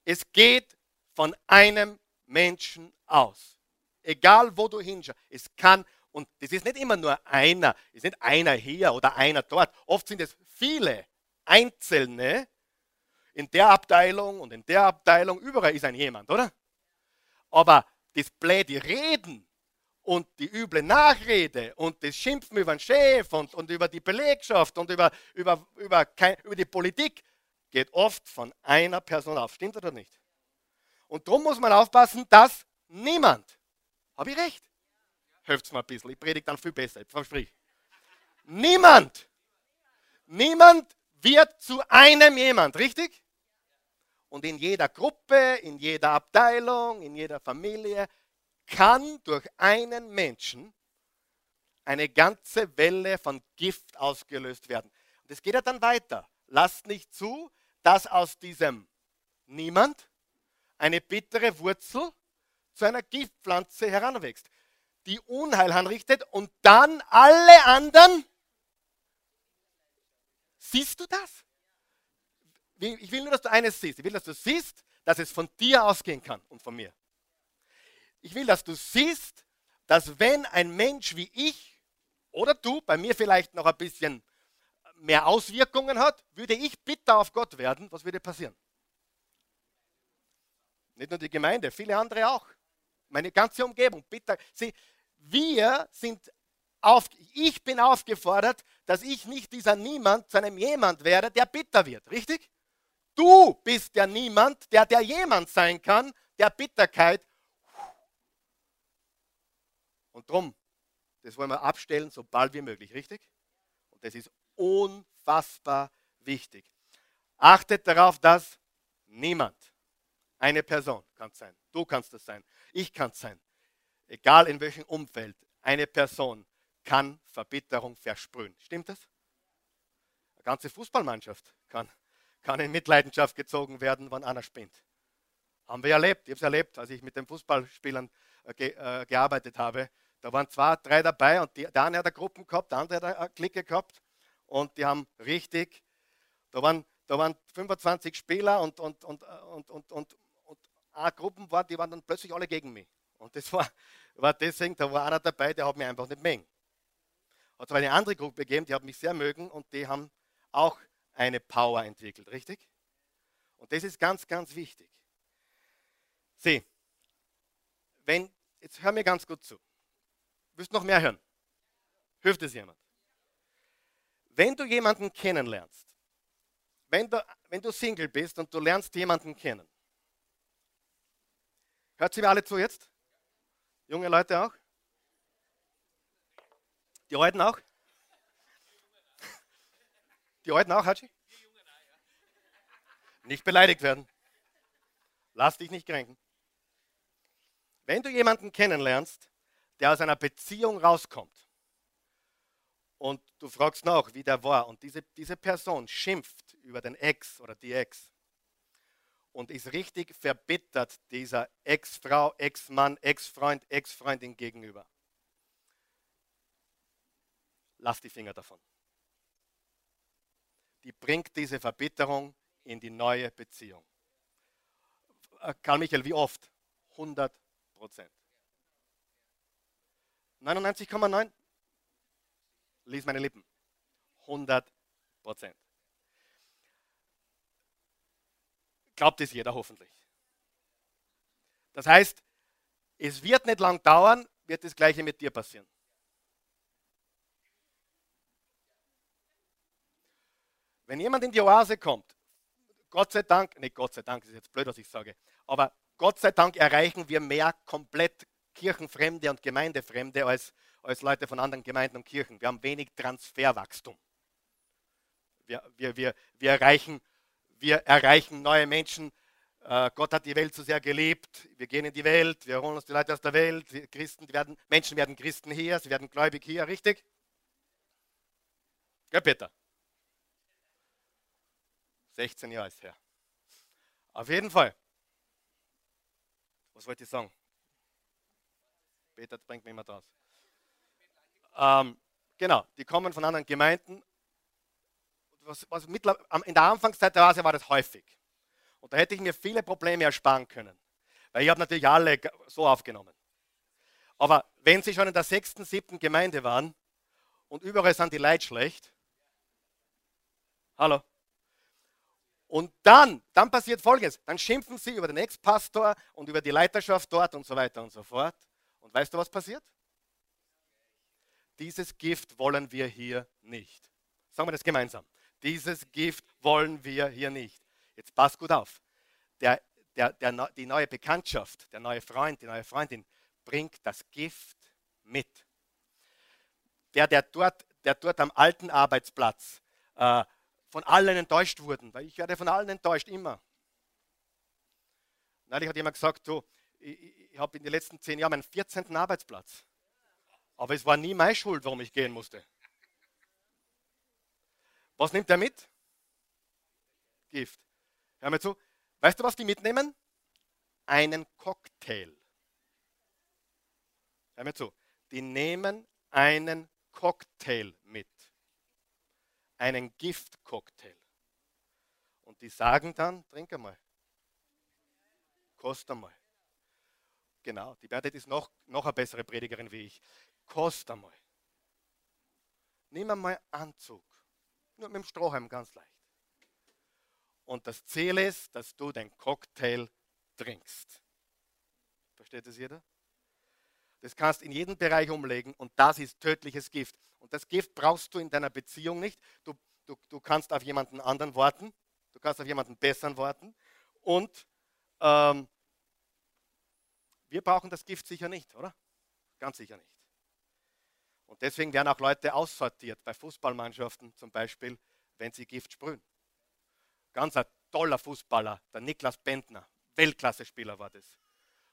Es geht von einem Menschen aus. Egal wo du hinschaust, es kann, und das ist nicht immer nur einer, es ist nicht einer hier oder einer dort. Oft sind es viele Einzelne in der Abteilung und in der Abteilung, überall ist ein jemand, oder? Aber das blöde Reden und die üble Nachrede und das Schimpfen über den Chef und, und über die Belegschaft und über, über, über, über die Politik geht oft von einer Person auf. Stimmt oder nicht? Und darum muss man aufpassen, dass niemand, habe ich recht? Hilft mir ein bisschen, ich predige dann viel besser, ich versprich. Niemand, niemand wird zu einem jemand, richtig? Und in jeder Gruppe, in jeder Abteilung, in jeder Familie kann durch einen Menschen eine ganze Welle von Gift ausgelöst werden. Und es geht ja dann weiter. Lasst nicht zu, dass aus diesem Niemand eine bittere Wurzel zu einer Giftpflanze heranwächst, die Unheil anrichtet und dann alle anderen. Siehst du das? Ich will nur, dass du eines siehst. Ich will, dass du siehst, dass es von dir ausgehen kann und von mir. Ich will, dass du siehst, dass wenn ein Mensch wie ich oder du, bei mir vielleicht noch ein bisschen mehr Auswirkungen hat, würde ich bitter auf Gott werden, was würde passieren? Nicht nur die Gemeinde, viele andere auch. Meine ganze Umgebung, bitter. Sie, wir sind auf, ich bin aufgefordert, dass ich nicht dieser Niemand zu einem Jemand werde, der bitter wird. Richtig? Du bist der Niemand, der der jemand sein kann, der Bitterkeit und drum, das wollen wir abstellen, so bald wie möglich, richtig? Und das ist unfassbar wichtig. Achtet darauf, dass niemand, eine Person kann es sein, du kannst es sein, ich kann es sein, egal in welchem Umfeld, eine Person kann Verbitterung versprühen. Stimmt das? Eine ganze Fußballmannschaft kann, kann in Mitleidenschaft gezogen werden, wenn einer spinnt. Haben wir erlebt. Ich habe es erlebt, als ich mit den Fußballspielern äh, ge, äh, gearbeitet habe. Da waren zwei, drei dabei und die, der eine hat eine Gruppe gehabt, der andere hat eine Clique gehabt und die haben richtig, da waren, da waren 25 Spieler und, und, und, und, und, und, und eine Gruppe war, die waren dann plötzlich alle gegen mich. Und das war, war deswegen, da war einer dabei, der hat mich einfach nicht mögen. Hat zwar eine andere Gruppe gegeben, die hat mich sehr mögen und die haben auch eine Power entwickelt, richtig? Und das ist ganz, ganz wichtig. Sieh, wenn, jetzt hör mir ganz gut zu. Willst noch mehr hören? Hilft es jemand? Wenn du jemanden kennenlernst, wenn du, wenn du Single bist und du lernst jemanden kennen, hört sie mir alle zu jetzt? Junge Leute auch? Die Alten auch? Die Alten auch, Hatschi? Nicht beleidigt werden. Lass dich nicht kränken. Wenn du jemanden kennenlernst, der aus einer Beziehung rauskommt und du fragst nach, wie der war und diese, diese Person schimpft über den Ex oder die Ex und ist richtig verbittert dieser Ex-Frau, Ex-Mann, Ex-Freund, Ex-Freundin gegenüber. Lass die Finger davon. Die bringt diese Verbitterung in die neue Beziehung. Äh, Karl Michael, wie oft? 100 Prozent. 99,9? Lies meine Lippen. 100 Prozent. Glaubt es jeder hoffentlich. Das heißt, es wird nicht lang dauern, wird das Gleiche mit dir passieren. Wenn jemand in die Oase kommt, Gott sei Dank, nicht Gott sei Dank, das ist jetzt blöd, was ich sage, aber Gott sei Dank erreichen wir mehr komplett Kirchenfremde und Gemeindefremde als, als Leute von anderen Gemeinden und Kirchen. Wir haben wenig Transferwachstum. Wir, wir, wir, wir, erreichen, wir erreichen neue Menschen. Äh, Gott hat die Welt so sehr geliebt. Wir gehen in die Welt, wir holen uns die Leute aus der Welt. Christen werden, Menschen werden Christen hier, sie werden gläubig hier, richtig? Ja, Peter. 16 Jahre ist her. Auf jeden Fall. Was wollte ich sagen? Peter bringt mich immer draus. Ähm, Genau, die kommen von anderen Gemeinden. Was, was in der Anfangszeit der Oase war das häufig. Und da hätte ich mir viele Probleme ersparen können. Weil ich habe natürlich alle so aufgenommen. Aber wenn sie schon in der sechsten, siebten Gemeinde waren und überall sind die Leute schlecht, hallo, und dann, dann passiert Folgendes. Dann schimpfen sie über den Ex-Pastor und über die Leiterschaft dort und so weiter und so fort. Und weißt du, was passiert? Dieses Gift wollen wir hier nicht. Sagen wir das gemeinsam. Dieses Gift wollen wir hier nicht. Jetzt passt gut auf. Der, der, der, die neue Bekanntschaft, der neue Freund, die neue Freundin bringt das Gift mit. Der, der dort, der dort am alten Arbeitsplatz äh, von allen enttäuscht wurde, weil ich werde von allen enttäuscht, immer. Neulich hat jemand gesagt, du, ich, ich habe in den letzten zehn Jahren meinen 14. Arbeitsplatz. Aber es war nie meine Schuld, warum ich gehen musste. Was nimmt er mit? Gift. Hör mal zu. Weißt du, was die mitnehmen? Einen Cocktail. Hör mir zu. Die nehmen einen Cocktail mit. Einen Giftcocktail. Und die sagen dann, trink einmal. Kost einmal. Genau, die Bernadette ist noch, noch eine bessere Predigerin wie ich. Kost einmal. Nimm einmal Anzug. Nur mit dem Strohhalm ganz leicht. Und das Ziel ist, dass du den Cocktail trinkst. Versteht das jeder? Das kannst in jeden Bereich umlegen und das ist tödliches Gift. Und das Gift brauchst du in deiner Beziehung nicht. Du, du, du kannst auf jemanden anderen warten. Du kannst auf jemanden besseren warten. Und ähm, wir brauchen das Gift sicher nicht, oder? Ganz sicher nicht. Und deswegen werden auch Leute aussortiert bei Fußballmannschaften zum Beispiel, wenn sie Gift sprühen. Ganz ein toller Fußballer, der Niklas Bentner, Weltklasse-Spieler war das.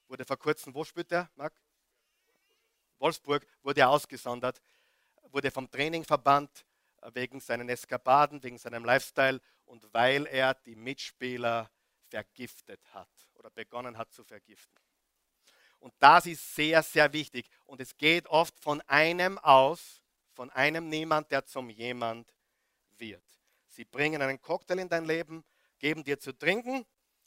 Wurde vor kurzem, wo spielt er, Marc? Wolfsburg, wurde er ausgesondert, wurde vom Training verbannt äh, wegen seinen Eskapaden, wegen seinem Lifestyle und weil er die Mitspieler vergiftet hat oder begonnen hat zu vergiften. Und das ist sehr, sehr wichtig. Und es geht oft von einem aus, von einem Niemand, der zum Jemand wird. Sie bringen einen Cocktail in dein Leben, geben dir zu trinken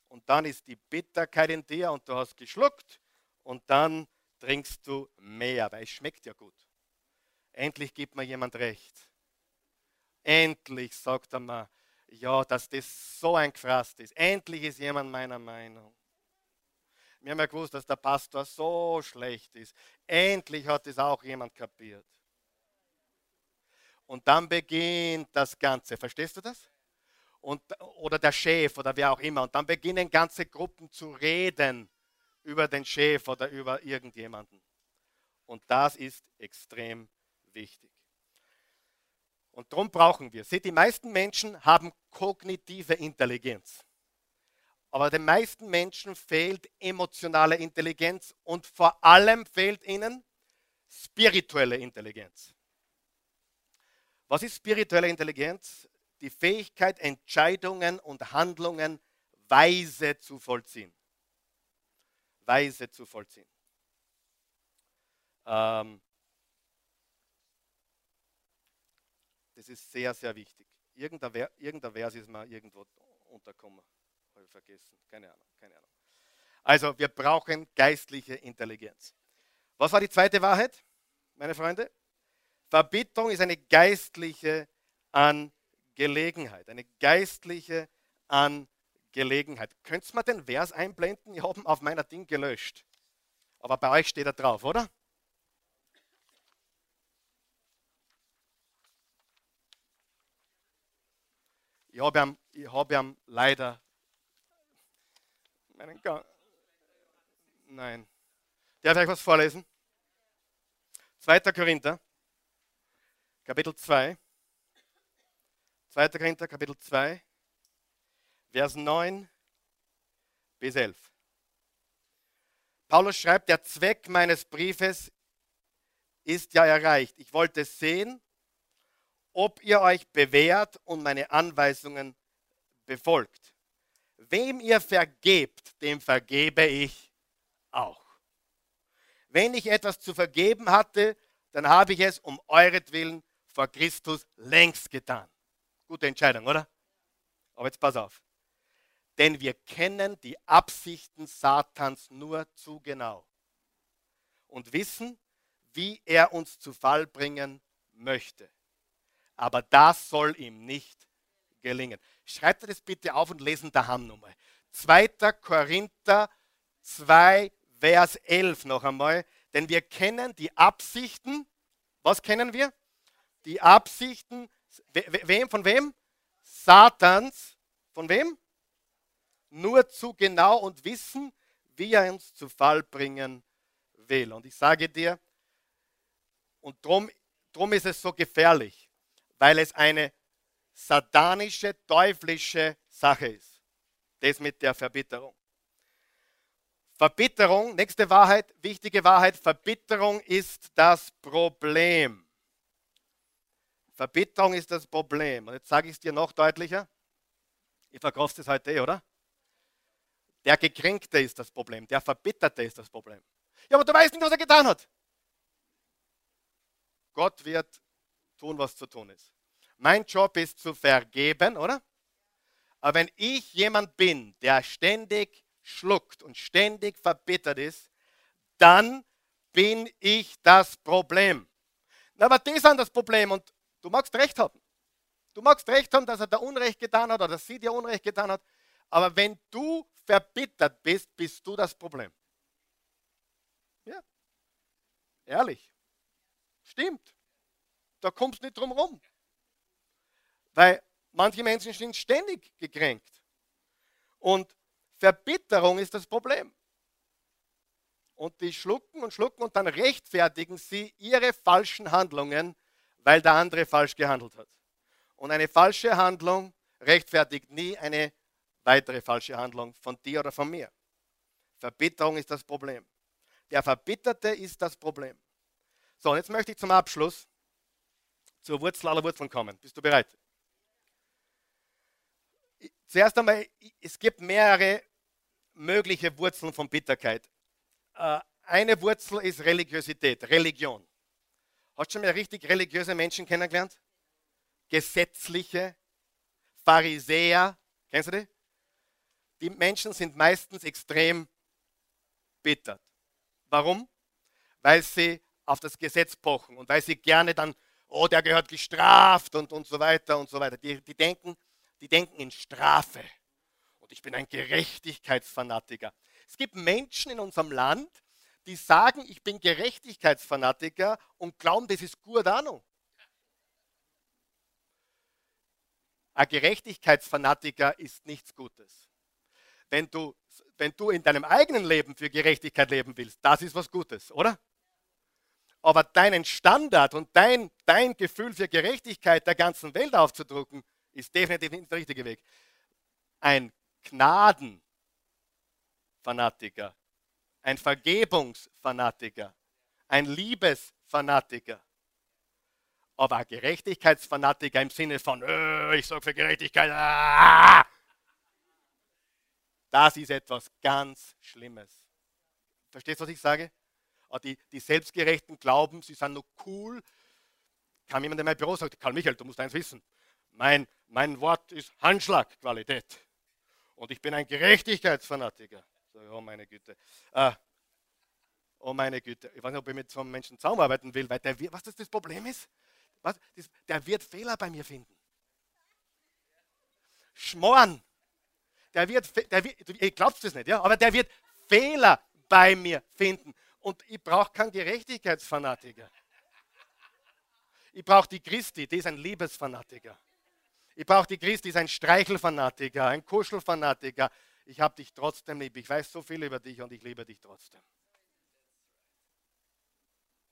und dann ist die Bitterkeit in dir und du hast geschluckt und dann trinkst du mehr, weil es schmeckt ja gut. Endlich gibt mir jemand recht. Endlich sagt er mir, ja, dass das so ein Gefraßt ist. Endlich ist jemand meiner Meinung. Wir haben ja gewusst, dass der Pastor so schlecht ist. Endlich hat es auch jemand kapiert. Und dann beginnt das Ganze. Verstehst du das? Und, oder der Chef oder wer auch immer. Und dann beginnen ganze Gruppen zu reden über den Chef oder über irgendjemanden. Und das ist extrem wichtig. Und darum brauchen wir. Seht, die meisten Menschen haben kognitive Intelligenz. Aber den meisten Menschen fehlt emotionale Intelligenz und vor allem fehlt ihnen spirituelle Intelligenz. Was ist spirituelle Intelligenz? Die Fähigkeit, Entscheidungen und Handlungen weise zu vollziehen. Weise zu vollziehen. Ähm, das ist sehr, sehr wichtig. Irgendein, Vers ist mal irgendwo untergekommen. Habe ich vergessen. Keine Ahnung, keine Ahnung. Also, wir brauchen geistliche Intelligenz. Was war die zweite Wahrheit, meine Freunde? Verbitterung ist eine geistliche Angelegenheit. Eine geistliche Angelegenheit. Könntest du mal den Vers einblenden? Ich habe ihn auf meiner Ding gelöscht. Aber bei euch steht er drauf, oder? Ich habe ihn, habe ihn leider meinen Gang. Nein. Darf ich was vorlesen? 2. Korinther, Kapitel 2. 2. Korinther, Kapitel 2, Vers 9 bis 11. Paulus schreibt, der Zweck meines Briefes ist ja erreicht. Ich wollte sehen, ob ihr euch bewährt und meine Anweisungen befolgt. Wem ihr vergebt, dem vergebe ich auch. Wenn ich etwas zu vergeben hatte, dann habe ich es um euretwillen vor Christus längst getan. Gute Entscheidung, oder? Aber jetzt pass auf. Denn wir kennen die Absichten Satans nur zu genau und wissen, wie er uns zu Fall bringen möchte. Aber das soll ihm nicht gelingen. Schreibt das bitte auf und lesen daheim nochmal. 2. Korinther 2, Vers 11 noch einmal. Denn wir kennen die Absichten. Was kennen wir? Die Absichten. Wem? Von wem? Satans. Von wem? Nur zu genau und wissen, wie er uns zu Fall bringen will. Und ich sage dir, und darum drum ist es so gefährlich, weil es eine satanische, teuflische Sache ist. Das mit der Verbitterung. Verbitterung, nächste Wahrheit, wichtige Wahrheit, Verbitterung ist das Problem. Verbitterung ist das Problem. Und jetzt sage ich es dir noch deutlicher. Ich verkaufe es heute, eh, oder? Der Gekränkte ist das Problem, der Verbitterte ist das Problem. Ja, aber du weißt nicht, was er getan hat. Gott wird tun, was zu tun ist. Mein Job ist zu vergeben, oder? Aber wenn ich jemand bin, der ständig schluckt und ständig verbittert ist, dann bin ich das Problem. Na, aber das ist das Problem und du magst recht haben. Du magst recht haben, dass er da Unrecht getan hat oder dass sie dir Unrecht getan hat. Aber wenn du verbittert bist, bist du das Problem. Ja. Ehrlich. Stimmt. Da kommst du nicht drum rum. Weil manche Menschen sind ständig gekränkt. Und Verbitterung ist das Problem. Und die schlucken und schlucken und dann rechtfertigen sie ihre falschen Handlungen, weil der andere falsch gehandelt hat. Und eine falsche Handlung rechtfertigt nie eine weitere falsche Handlung von dir oder von mir. Verbitterung ist das Problem. Der Verbitterte ist das Problem. So, und jetzt möchte ich zum Abschluss zur Wurzel aller Wurzeln kommen. Bist du bereit? Zuerst einmal, es gibt mehrere mögliche Wurzeln von Bitterkeit. Äh, eine Wurzel ist Religiosität, Religion. Hast du schon mal richtig religiöse Menschen kennengelernt? Gesetzliche, Pharisäer, kennst du die? Die Menschen sind meistens extrem bitter. Warum? Weil sie auf das Gesetz pochen und weil sie gerne dann oh, der gehört gestraft und, und so weiter und so weiter. Die, die, denken, die denken in Strafe. Und ich bin ein Gerechtigkeitsfanatiker. Es gibt Menschen in unserem Land, die sagen, ich bin Gerechtigkeitsfanatiker und glauben, das ist gut Ahnung. Ein Gerechtigkeitsfanatiker ist nichts Gutes. Wenn du, wenn du in deinem eigenen Leben für Gerechtigkeit leben willst, das ist was Gutes, oder? aber deinen Standard und dein, dein Gefühl für Gerechtigkeit der ganzen Welt aufzudrucken, ist definitiv nicht der richtige Weg. Ein Gnadenfanatiker, ein Vergebungsfanatiker, ein Liebesfanatiker, aber ein Gerechtigkeitsfanatiker im Sinne von, äh, ich sorge für Gerechtigkeit, ah, das ist etwas ganz Schlimmes. Verstehst du, was ich sage? Ah, die, die Selbstgerechten glauben, sie sind noch cool. Kam jemand in mein Büro und sagt, Karl Michael, du musst eins wissen. Mein, mein Wort ist Handschlagqualität. Und ich bin ein Gerechtigkeitsfanatiker. Oh meine Güte. Ah, oh meine Güte. Ich weiß nicht, ob ich mit so einem Menschen zusammenarbeiten will, weil der, was das, das Problem ist? Was, das, der wird Fehler bei mir finden. Schmoren. Der wird, der wird, ihr glaubt es nicht, ja, aber der wird Fehler bei mir finden. Und ich brauche keinen Gerechtigkeitsfanatiker. Ich brauche die Christi, die ist ein Liebesfanatiker. Ich brauche die Christi, ist ein Streichelfanatiker, ein Kuschelfanatiker. Ich habe dich trotzdem lieb. Ich weiß so viel über dich und ich liebe dich trotzdem.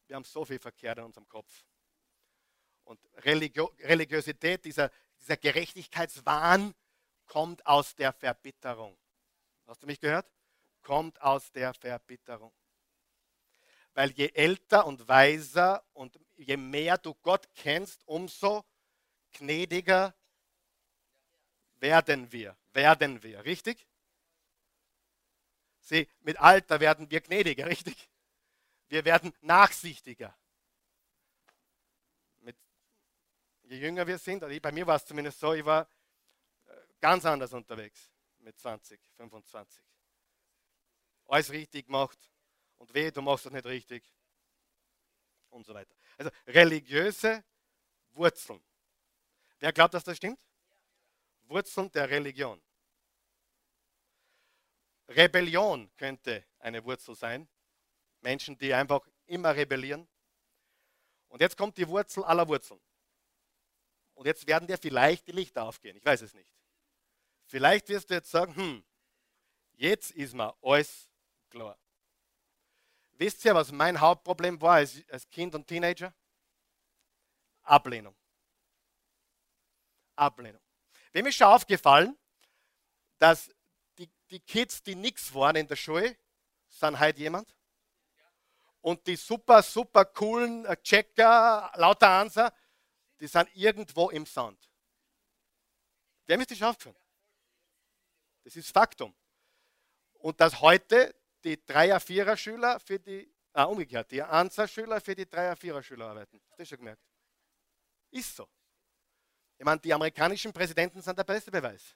Wir haben so viel Verkehr in unserem Kopf. Und Religio Religiosität, dieser, dieser Gerechtigkeitswahn kommt aus der Verbitterung. Hast du mich gehört? Kommt aus der Verbitterung. Weil je älter und weiser und je mehr du Gott kennst, umso gnädiger werden wir. Werden wir, richtig? Sie, mit Alter werden wir gnädiger, richtig? Wir werden nachsichtiger. Mit je jünger wir sind, also bei mir war es zumindest so, ich war äh, ganz anders unterwegs mit 20, 25. Alles richtig gemacht und weh, du machst das nicht richtig und so weiter. Also religiöse Wurzeln. Wer glaubt, dass das stimmt? Wurzeln der Religion. Rebellion könnte eine Wurzel sein. Menschen, die einfach immer rebellieren. Und jetzt kommt die Wurzel aller Wurzeln. Und jetzt werden dir vielleicht die Lichter aufgehen. Ich weiß es nicht. Vielleicht wirst du jetzt sagen, hm, jetzt ist mir alles klar. Wisst ihr, was mein Hauptproblem war als, als Kind und Teenager? Ablehnung. Ablehnung. Wem ist schon aufgefallen, dass die, die Kids, die nichts waren in der Schule, sind heute jemand? Und die super, super coolen äh, Checker, lauter Anser, die sind irgendwo im Sand. Wem ist das aufgefallen? Das ist Faktum. Und dass heute die Dreier-, Vierer-Schüler für die, ah, umgekehrt, die Ansa-Schüler für die Dreier-, Vierer-Schüler arbeiten. Hast du schon gemerkt? Ist so. Ich meine, die amerikanischen Präsidenten sind der beste Beweis.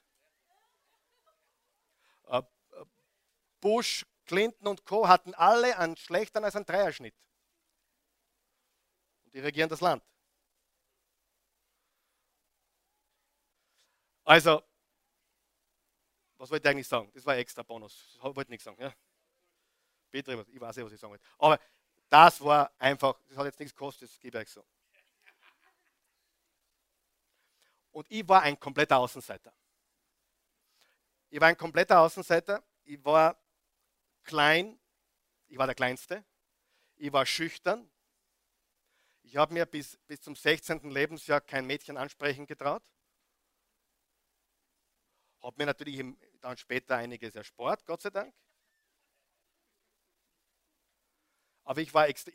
Äh, äh, Bush, Clinton und Co. hatten alle einen schlechteren als einen Dreierschnitt. Und die regieren das Land. Also, was wollte ich eigentlich sagen? Das war extra Bonus. Ich wollte nichts sagen. Ja? Bitte, ich weiß nicht, was ich sagen wollte. Aber das war einfach, das hat jetzt nichts gekostet, das gebe ich so. Und ich war ein kompletter Außenseiter. Ich war ein kompletter Außenseiter. Ich war klein. Ich war der Kleinste. Ich war schüchtern. Ich habe mir bis, bis zum 16. Lebensjahr kein Mädchen ansprechen getraut. Habe mir natürlich dann später einiges erspart, Gott sei Dank. Aber ich war extra.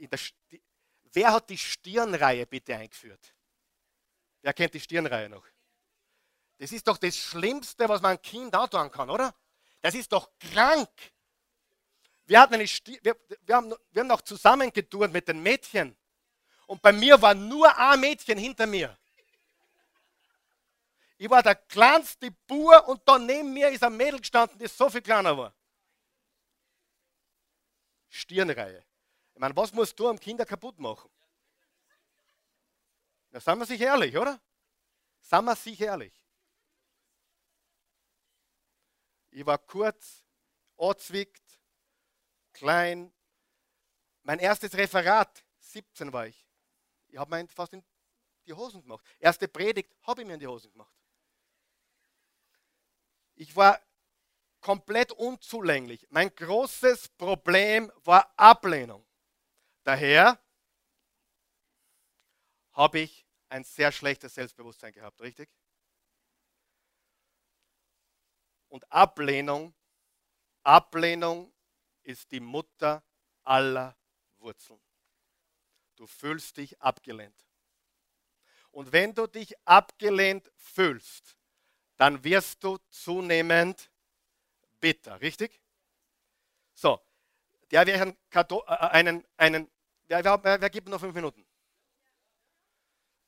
Wer hat die Stirnreihe bitte eingeführt? Wer kennt die Stirnreihe noch? Das ist doch das Schlimmste, was man einem Kind antun kann, oder? Das ist doch krank. Wir, hatten eine wir, wir, haben, wir haben noch zusammengetourt mit den Mädchen. Und bei mir war nur ein Mädchen hinter mir. Ich war der kleinste Bur und da neben mir ist ein Mädel gestanden, das so viel kleiner war. Stirnreihe. Ich meine, was musst du am Kinder kaputt machen? Da sind wir sich ehrlich, oder? Sind wir sich ehrlich. Ich war kurz, anzwickt, klein. Mein erstes Referat, 17 war ich. Ich habe mir fast in die Hosen gemacht. Erste Predigt habe ich mir in die Hosen gemacht. Ich war komplett unzulänglich. Mein großes Problem war Ablehnung. Daher habe ich ein sehr schlechtes Selbstbewusstsein gehabt, richtig? Und Ablehnung, Ablehnung ist die Mutter aller Wurzeln. Du fühlst dich abgelehnt. Und wenn du dich abgelehnt fühlst, dann wirst du zunehmend bitter, richtig? So, der wäre einen, äh, einen, einen wer, wer, wer gibt noch fünf Minuten?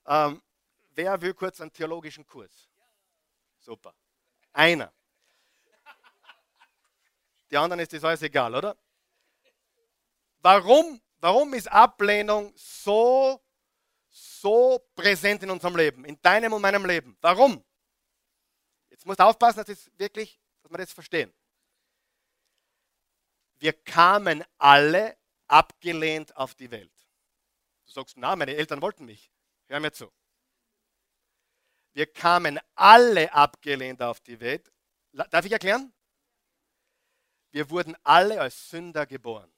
Ähm, wer will kurz einen theologischen Kurs? Super. Einer. Die anderen ist das alles egal, oder? Warum, warum ist Ablehnung so, so präsent in unserem Leben, in deinem und meinem Leben? Warum? Jetzt musst du aufpassen, dass, das wirklich, dass wir das verstehen. Wir kamen alle abgelehnt auf die Welt. Du sagst, na, meine Eltern wollten mich. Hör mir zu. Wir kamen alle abgelehnt auf die Welt. Darf ich erklären? Wir wurden alle als Sünder geboren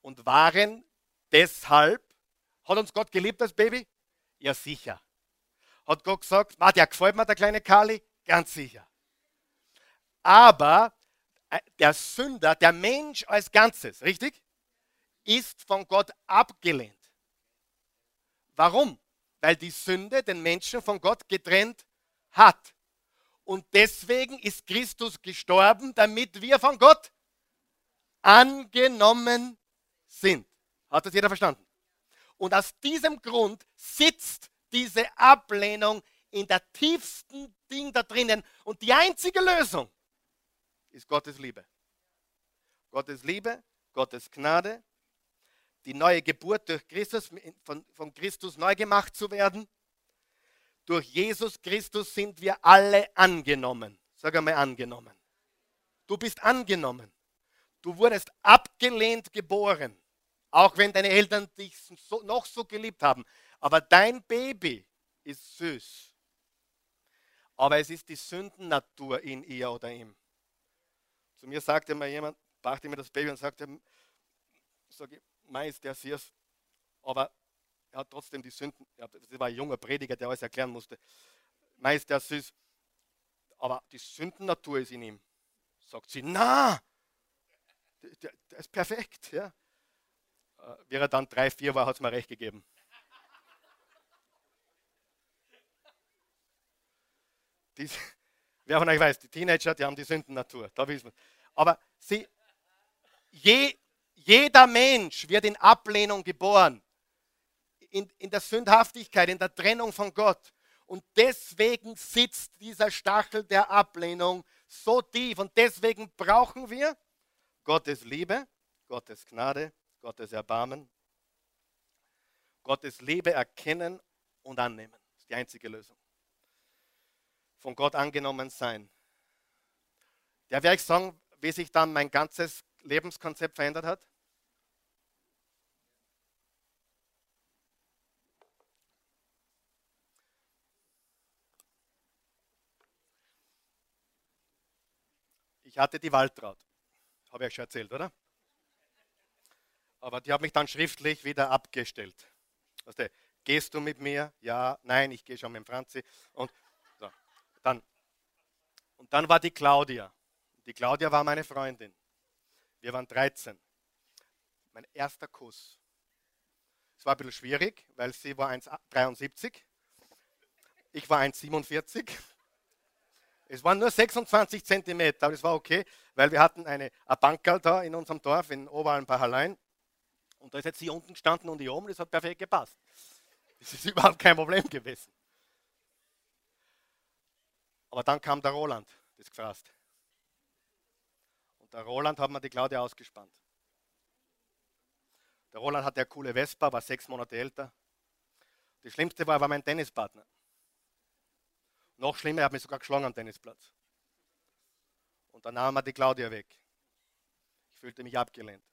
und waren deshalb, hat uns Gott geliebt als Baby? Ja, sicher. Hat Gott gesagt, der gefällt mir, der kleine Kali? Ganz sicher. Aber äh, der Sünder, der Mensch als Ganzes, richtig? Ist von Gott abgelehnt. Warum? Weil die Sünde den Menschen von Gott getrennt hat. Und deswegen ist Christus gestorben, damit wir von Gott angenommen sind. Hat das jeder verstanden? Und aus diesem Grund sitzt diese Ablehnung in der tiefsten Ding da drinnen. Und die einzige Lösung ist Gottes Liebe. Gottes Liebe, Gottes Gnade, die neue Geburt durch Christus, von, von Christus neu gemacht zu werden. Durch Jesus Christus sind wir alle angenommen. Sag einmal angenommen. Du bist angenommen. Du wurdest abgelehnt geboren, auch wenn deine Eltern dich so, noch so geliebt haben. Aber dein Baby ist süß. Aber es ist die Sündennatur in ihr oder ihm. Zu mir sagte mal jemand, brachte mir das Baby und sagte, sag ich, meist der süß, aber er hat trotzdem die Sünden, das war ein junger Prediger, der alles erklären musste, meist der süß, aber die Sündennatur ist in ihm. Sagt sie, na, der, der ist perfekt. Ja. Äh, wie er dann drei, vier war, hat es mir recht gegeben. Die, wer von euch weiß, die Teenager, die haben die Sündennatur. Da wissen wir. Aber sie, je, jeder Mensch wird in Ablehnung geboren, in, in der Sündhaftigkeit, in der Trennung von Gott. Und deswegen sitzt dieser Stachel der Ablehnung so tief. Und deswegen brauchen wir Gottes Liebe, Gottes Gnade, Gottes Erbarmen, Gottes Liebe erkennen und annehmen. Das ist die einzige Lösung. Von Gott angenommen sein. Der werde ich sagen, wie sich dann mein ganzes Lebenskonzept verändert hat. Ich hatte die Waldtraut. Habe ich euch schon erzählt, oder? Aber die hat mich dann schriftlich wieder abgestellt. Du, gehst du mit mir? Ja, nein, ich gehe schon mit Franzi. Und, so. dann, und dann war die Claudia. Die Claudia war meine Freundin. Wir waren 13. Mein erster Kuss. Es war ein bisschen schwierig, weil sie war 1,73. Ich war 1,47. Es waren nur 26 Zentimeter, aber das war okay, weil wir hatten eine, eine Bankerl da in unserem Dorf in Oberalm-Pachalein. Und da ist jetzt sie unten gestanden und ich oben, das hat perfekt gepasst. Das ist überhaupt kein Problem gewesen. Aber dann kam der Roland, das gefrasst. Und der Roland hat mir die Claudia ausgespannt. Der Roland hatte eine coole Vespa, war sechs Monate älter. Das Schlimmste war, er war mein Tennispartner. Noch schlimmer, er hat mich sogar geschlagen am Tennisplatz. Und dann nahm er die Claudia weg. Ich fühlte mich abgelehnt.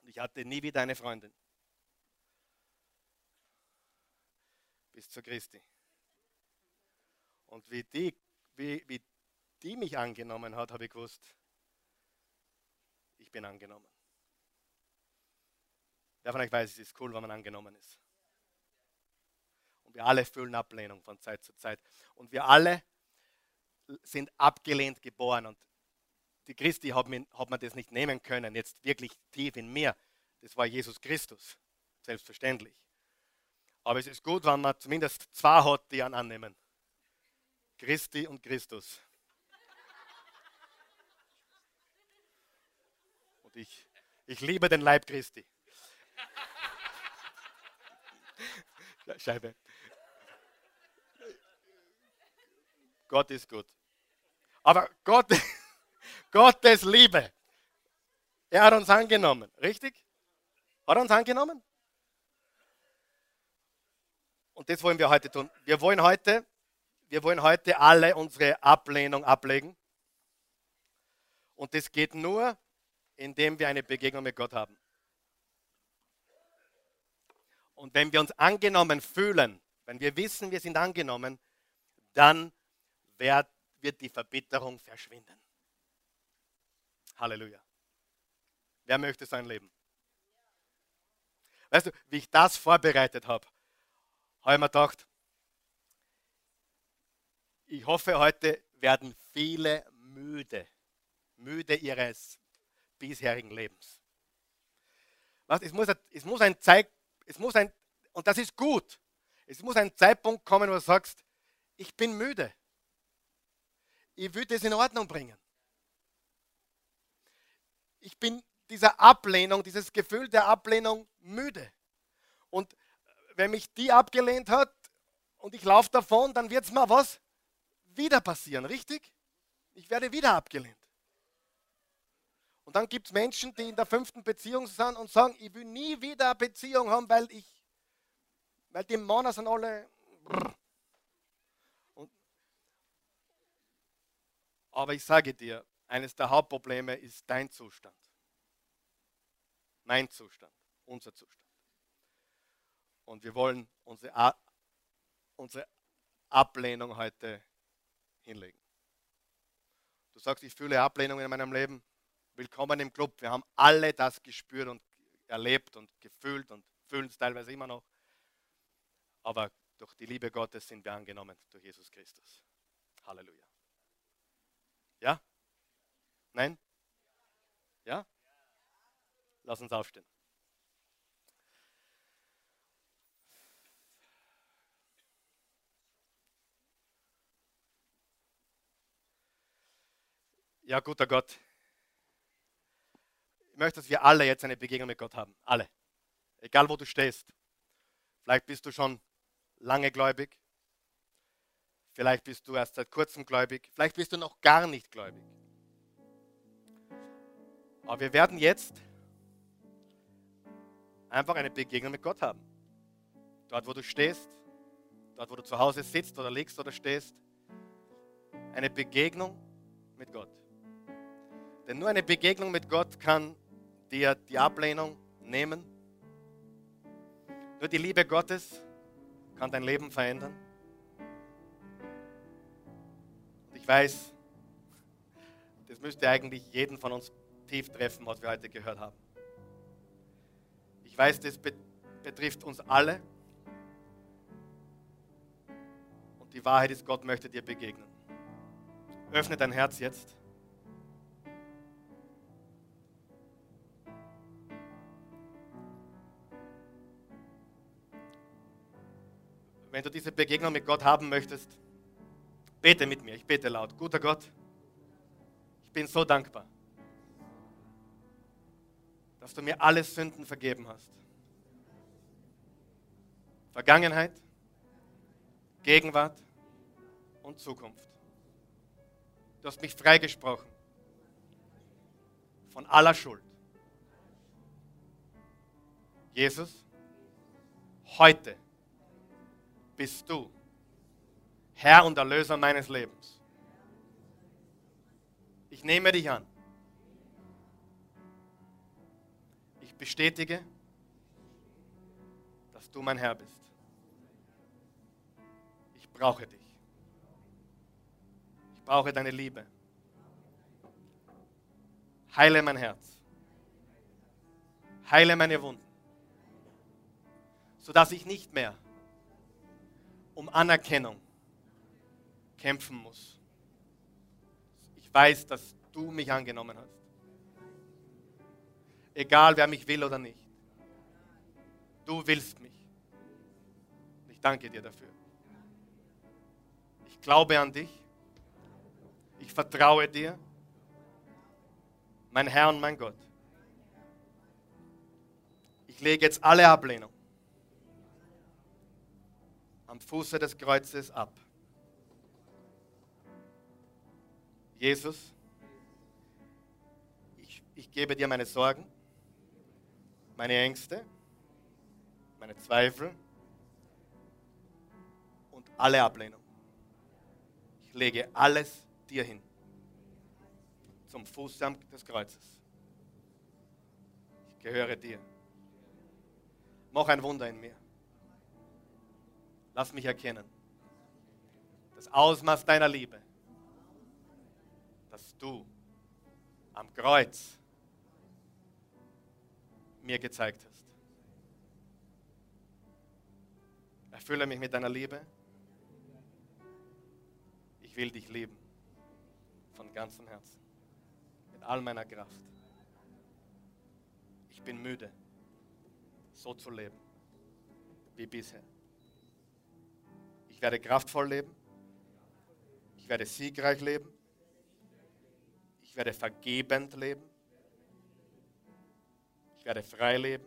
Und ich hatte nie wieder eine Freundin. Bis zur Christi. Und wie die, wie, wie die mich angenommen hat, habe ich gewusst, ich bin angenommen. Wer von euch weiß, es ist cool, wenn man angenommen ist. Wir alle fühlen Ablehnung von Zeit zu Zeit. Und wir alle sind abgelehnt geboren. Und die Christi hat mir, hat mir das nicht nehmen können, jetzt wirklich tief in mir. Das war Jesus Christus, selbstverständlich. Aber es ist gut, wenn man zumindest zwei hat, die einen annehmen. Christi und Christus. Und ich, ich liebe den Leib Christi. Scheibe. Gott ist gut. Aber Gott, Gottes Liebe, er hat uns angenommen, richtig? Hat er uns angenommen? Und das wollen wir heute tun. Wir wollen heute, wir wollen heute alle unsere Ablehnung ablegen. Und das geht nur, indem wir eine Begegnung mit Gott haben. Und wenn wir uns angenommen fühlen, wenn wir wissen, wir sind angenommen, dann wird, wird die Verbitterung verschwinden. Halleluja. Wer möchte sein Leben? Weißt du, wie ich das vorbereitet habe, habe ich mir gedacht, ich hoffe, heute werden viele müde, müde ihres bisherigen Lebens. Was, es, muss, es muss ein Zeit, es muss ein, und das ist gut, es muss ein Zeitpunkt kommen, wo du sagst, ich bin müde ich will das in Ordnung bringen. Ich bin dieser Ablehnung, dieses Gefühl der Ablehnung müde. Und wenn mich die abgelehnt hat, und ich laufe davon, dann wird es mal was wieder passieren, richtig? Ich werde wieder abgelehnt. Und dann gibt es Menschen, die in der fünften Beziehung sind und sagen, ich will nie wieder eine Beziehung haben, weil ich, weil die Männer sind alle. Und, aber ich sage dir, eines der Hauptprobleme ist dein Zustand. Mein Zustand, unser Zustand. Und wir wollen unsere, unsere Ablehnung heute hinlegen. Du sagst, ich fühle Ablehnung in meinem Leben. Willkommen im Club. Wir haben alle das gespürt und erlebt und gefühlt und fühlen es teilweise immer noch. Aber durch die Liebe Gottes sind wir angenommen, durch Jesus Christus. Halleluja. Ja? Nein? Ja? Lass uns aufstehen. Ja, guter Gott, ich möchte, dass wir alle jetzt eine Begegnung mit Gott haben. Alle. Egal, wo du stehst. Vielleicht bist du schon lange gläubig. Vielleicht bist du erst seit kurzem gläubig. Vielleicht bist du noch gar nicht gläubig. Aber wir werden jetzt einfach eine Begegnung mit Gott haben. Dort, wo du stehst, dort, wo du zu Hause sitzt oder liegst oder stehst. Eine Begegnung mit Gott. Denn nur eine Begegnung mit Gott kann dir die Ablehnung nehmen. Nur die Liebe Gottes kann dein Leben verändern. Ich weiß, das müsste eigentlich jeden von uns tief treffen, was wir heute gehört haben. Ich weiß, das betrifft uns alle. Und die Wahrheit ist, Gott möchte dir begegnen. Öffne dein Herz jetzt. wenn du diese Begegnung mit Gott haben möchtest, bete mit mir. Ich bete laut. Guter Gott, ich bin so dankbar, dass du mir alle Sünden vergeben hast. Vergangenheit, Gegenwart und Zukunft. Du hast mich freigesprochen von aller Schuld. Jesus, heute bist du Herr und Erlöser meines Lebens. Ich nehme dich an. Ich bestätige, dass du mein Herr bist. Ich brauche dich. Ich brauche deine Liebe. Heile mein Herz. Heile meine Wunden, sodass ich nicht mehr um Anerkennung kämpfen muss. Ich weiß, dass du mich angenommen hast. Egal, wer mich will oder nicht. Du willst mich. Ich danke dir dafür. Ich glaube an dich. Ich vertraue dir. Mein Herr und mein Gott. Ich lege jetzt alle Ablehnung am Fuße des Kreuzes ab. Jesus, ich, ich gebe dir meine Sorgen, meine Ängste, meine Zweifel und alle Ablehnung. Ich lege alles dir hin, zum Fuß des Kreuzes. Ich gehöre dir. Mach ein Wunder in mir. Lass mich erkennen. Das Ausmaß deiner Liebe, du am Kreuz mir gezeigt hast. Erfülle mich mit deiner Liebe. Ich will dich lieben. Von ganzem Herzen. Mit all meiner Kraft. Ich bin müde, so zu leben wie bisher. Ich werde kraftvoll leben. Ich werde siegreich leben. Ich werde vergebend leben. Ich werde frei leben.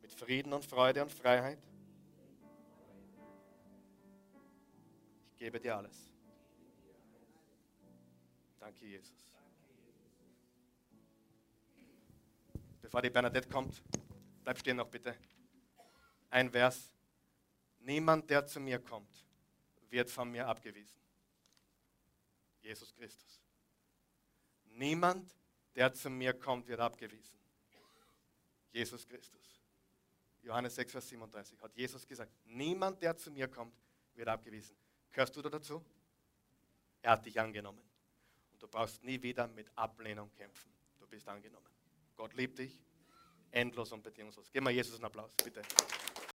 Mit Frieden und Freude und Freiheit. gebe dir alles. Danke, Jesus. Bevor die Bernadette kommt, bleib stehen noch bitte. Ein Vers. Niemand, der zu mir kommt, wird von mir abgewiesen. Jesus Christus. Niemand, der zu mir kommt, wird abgewiesen. Jesus Christus. Johannes 6, Vers 37 hat Jesus gesagt, niemand, der zu mir kommt, wird abgewiesen. Gehörst du da dazu? Er hat dich angenommen. Und du brauchst nie wieder mit Ablehnung kämpfen. Du bist angenommen. Gott liebt dich, endlos und bedingungslos. Gib mal Jesus einen Applaus, bitte.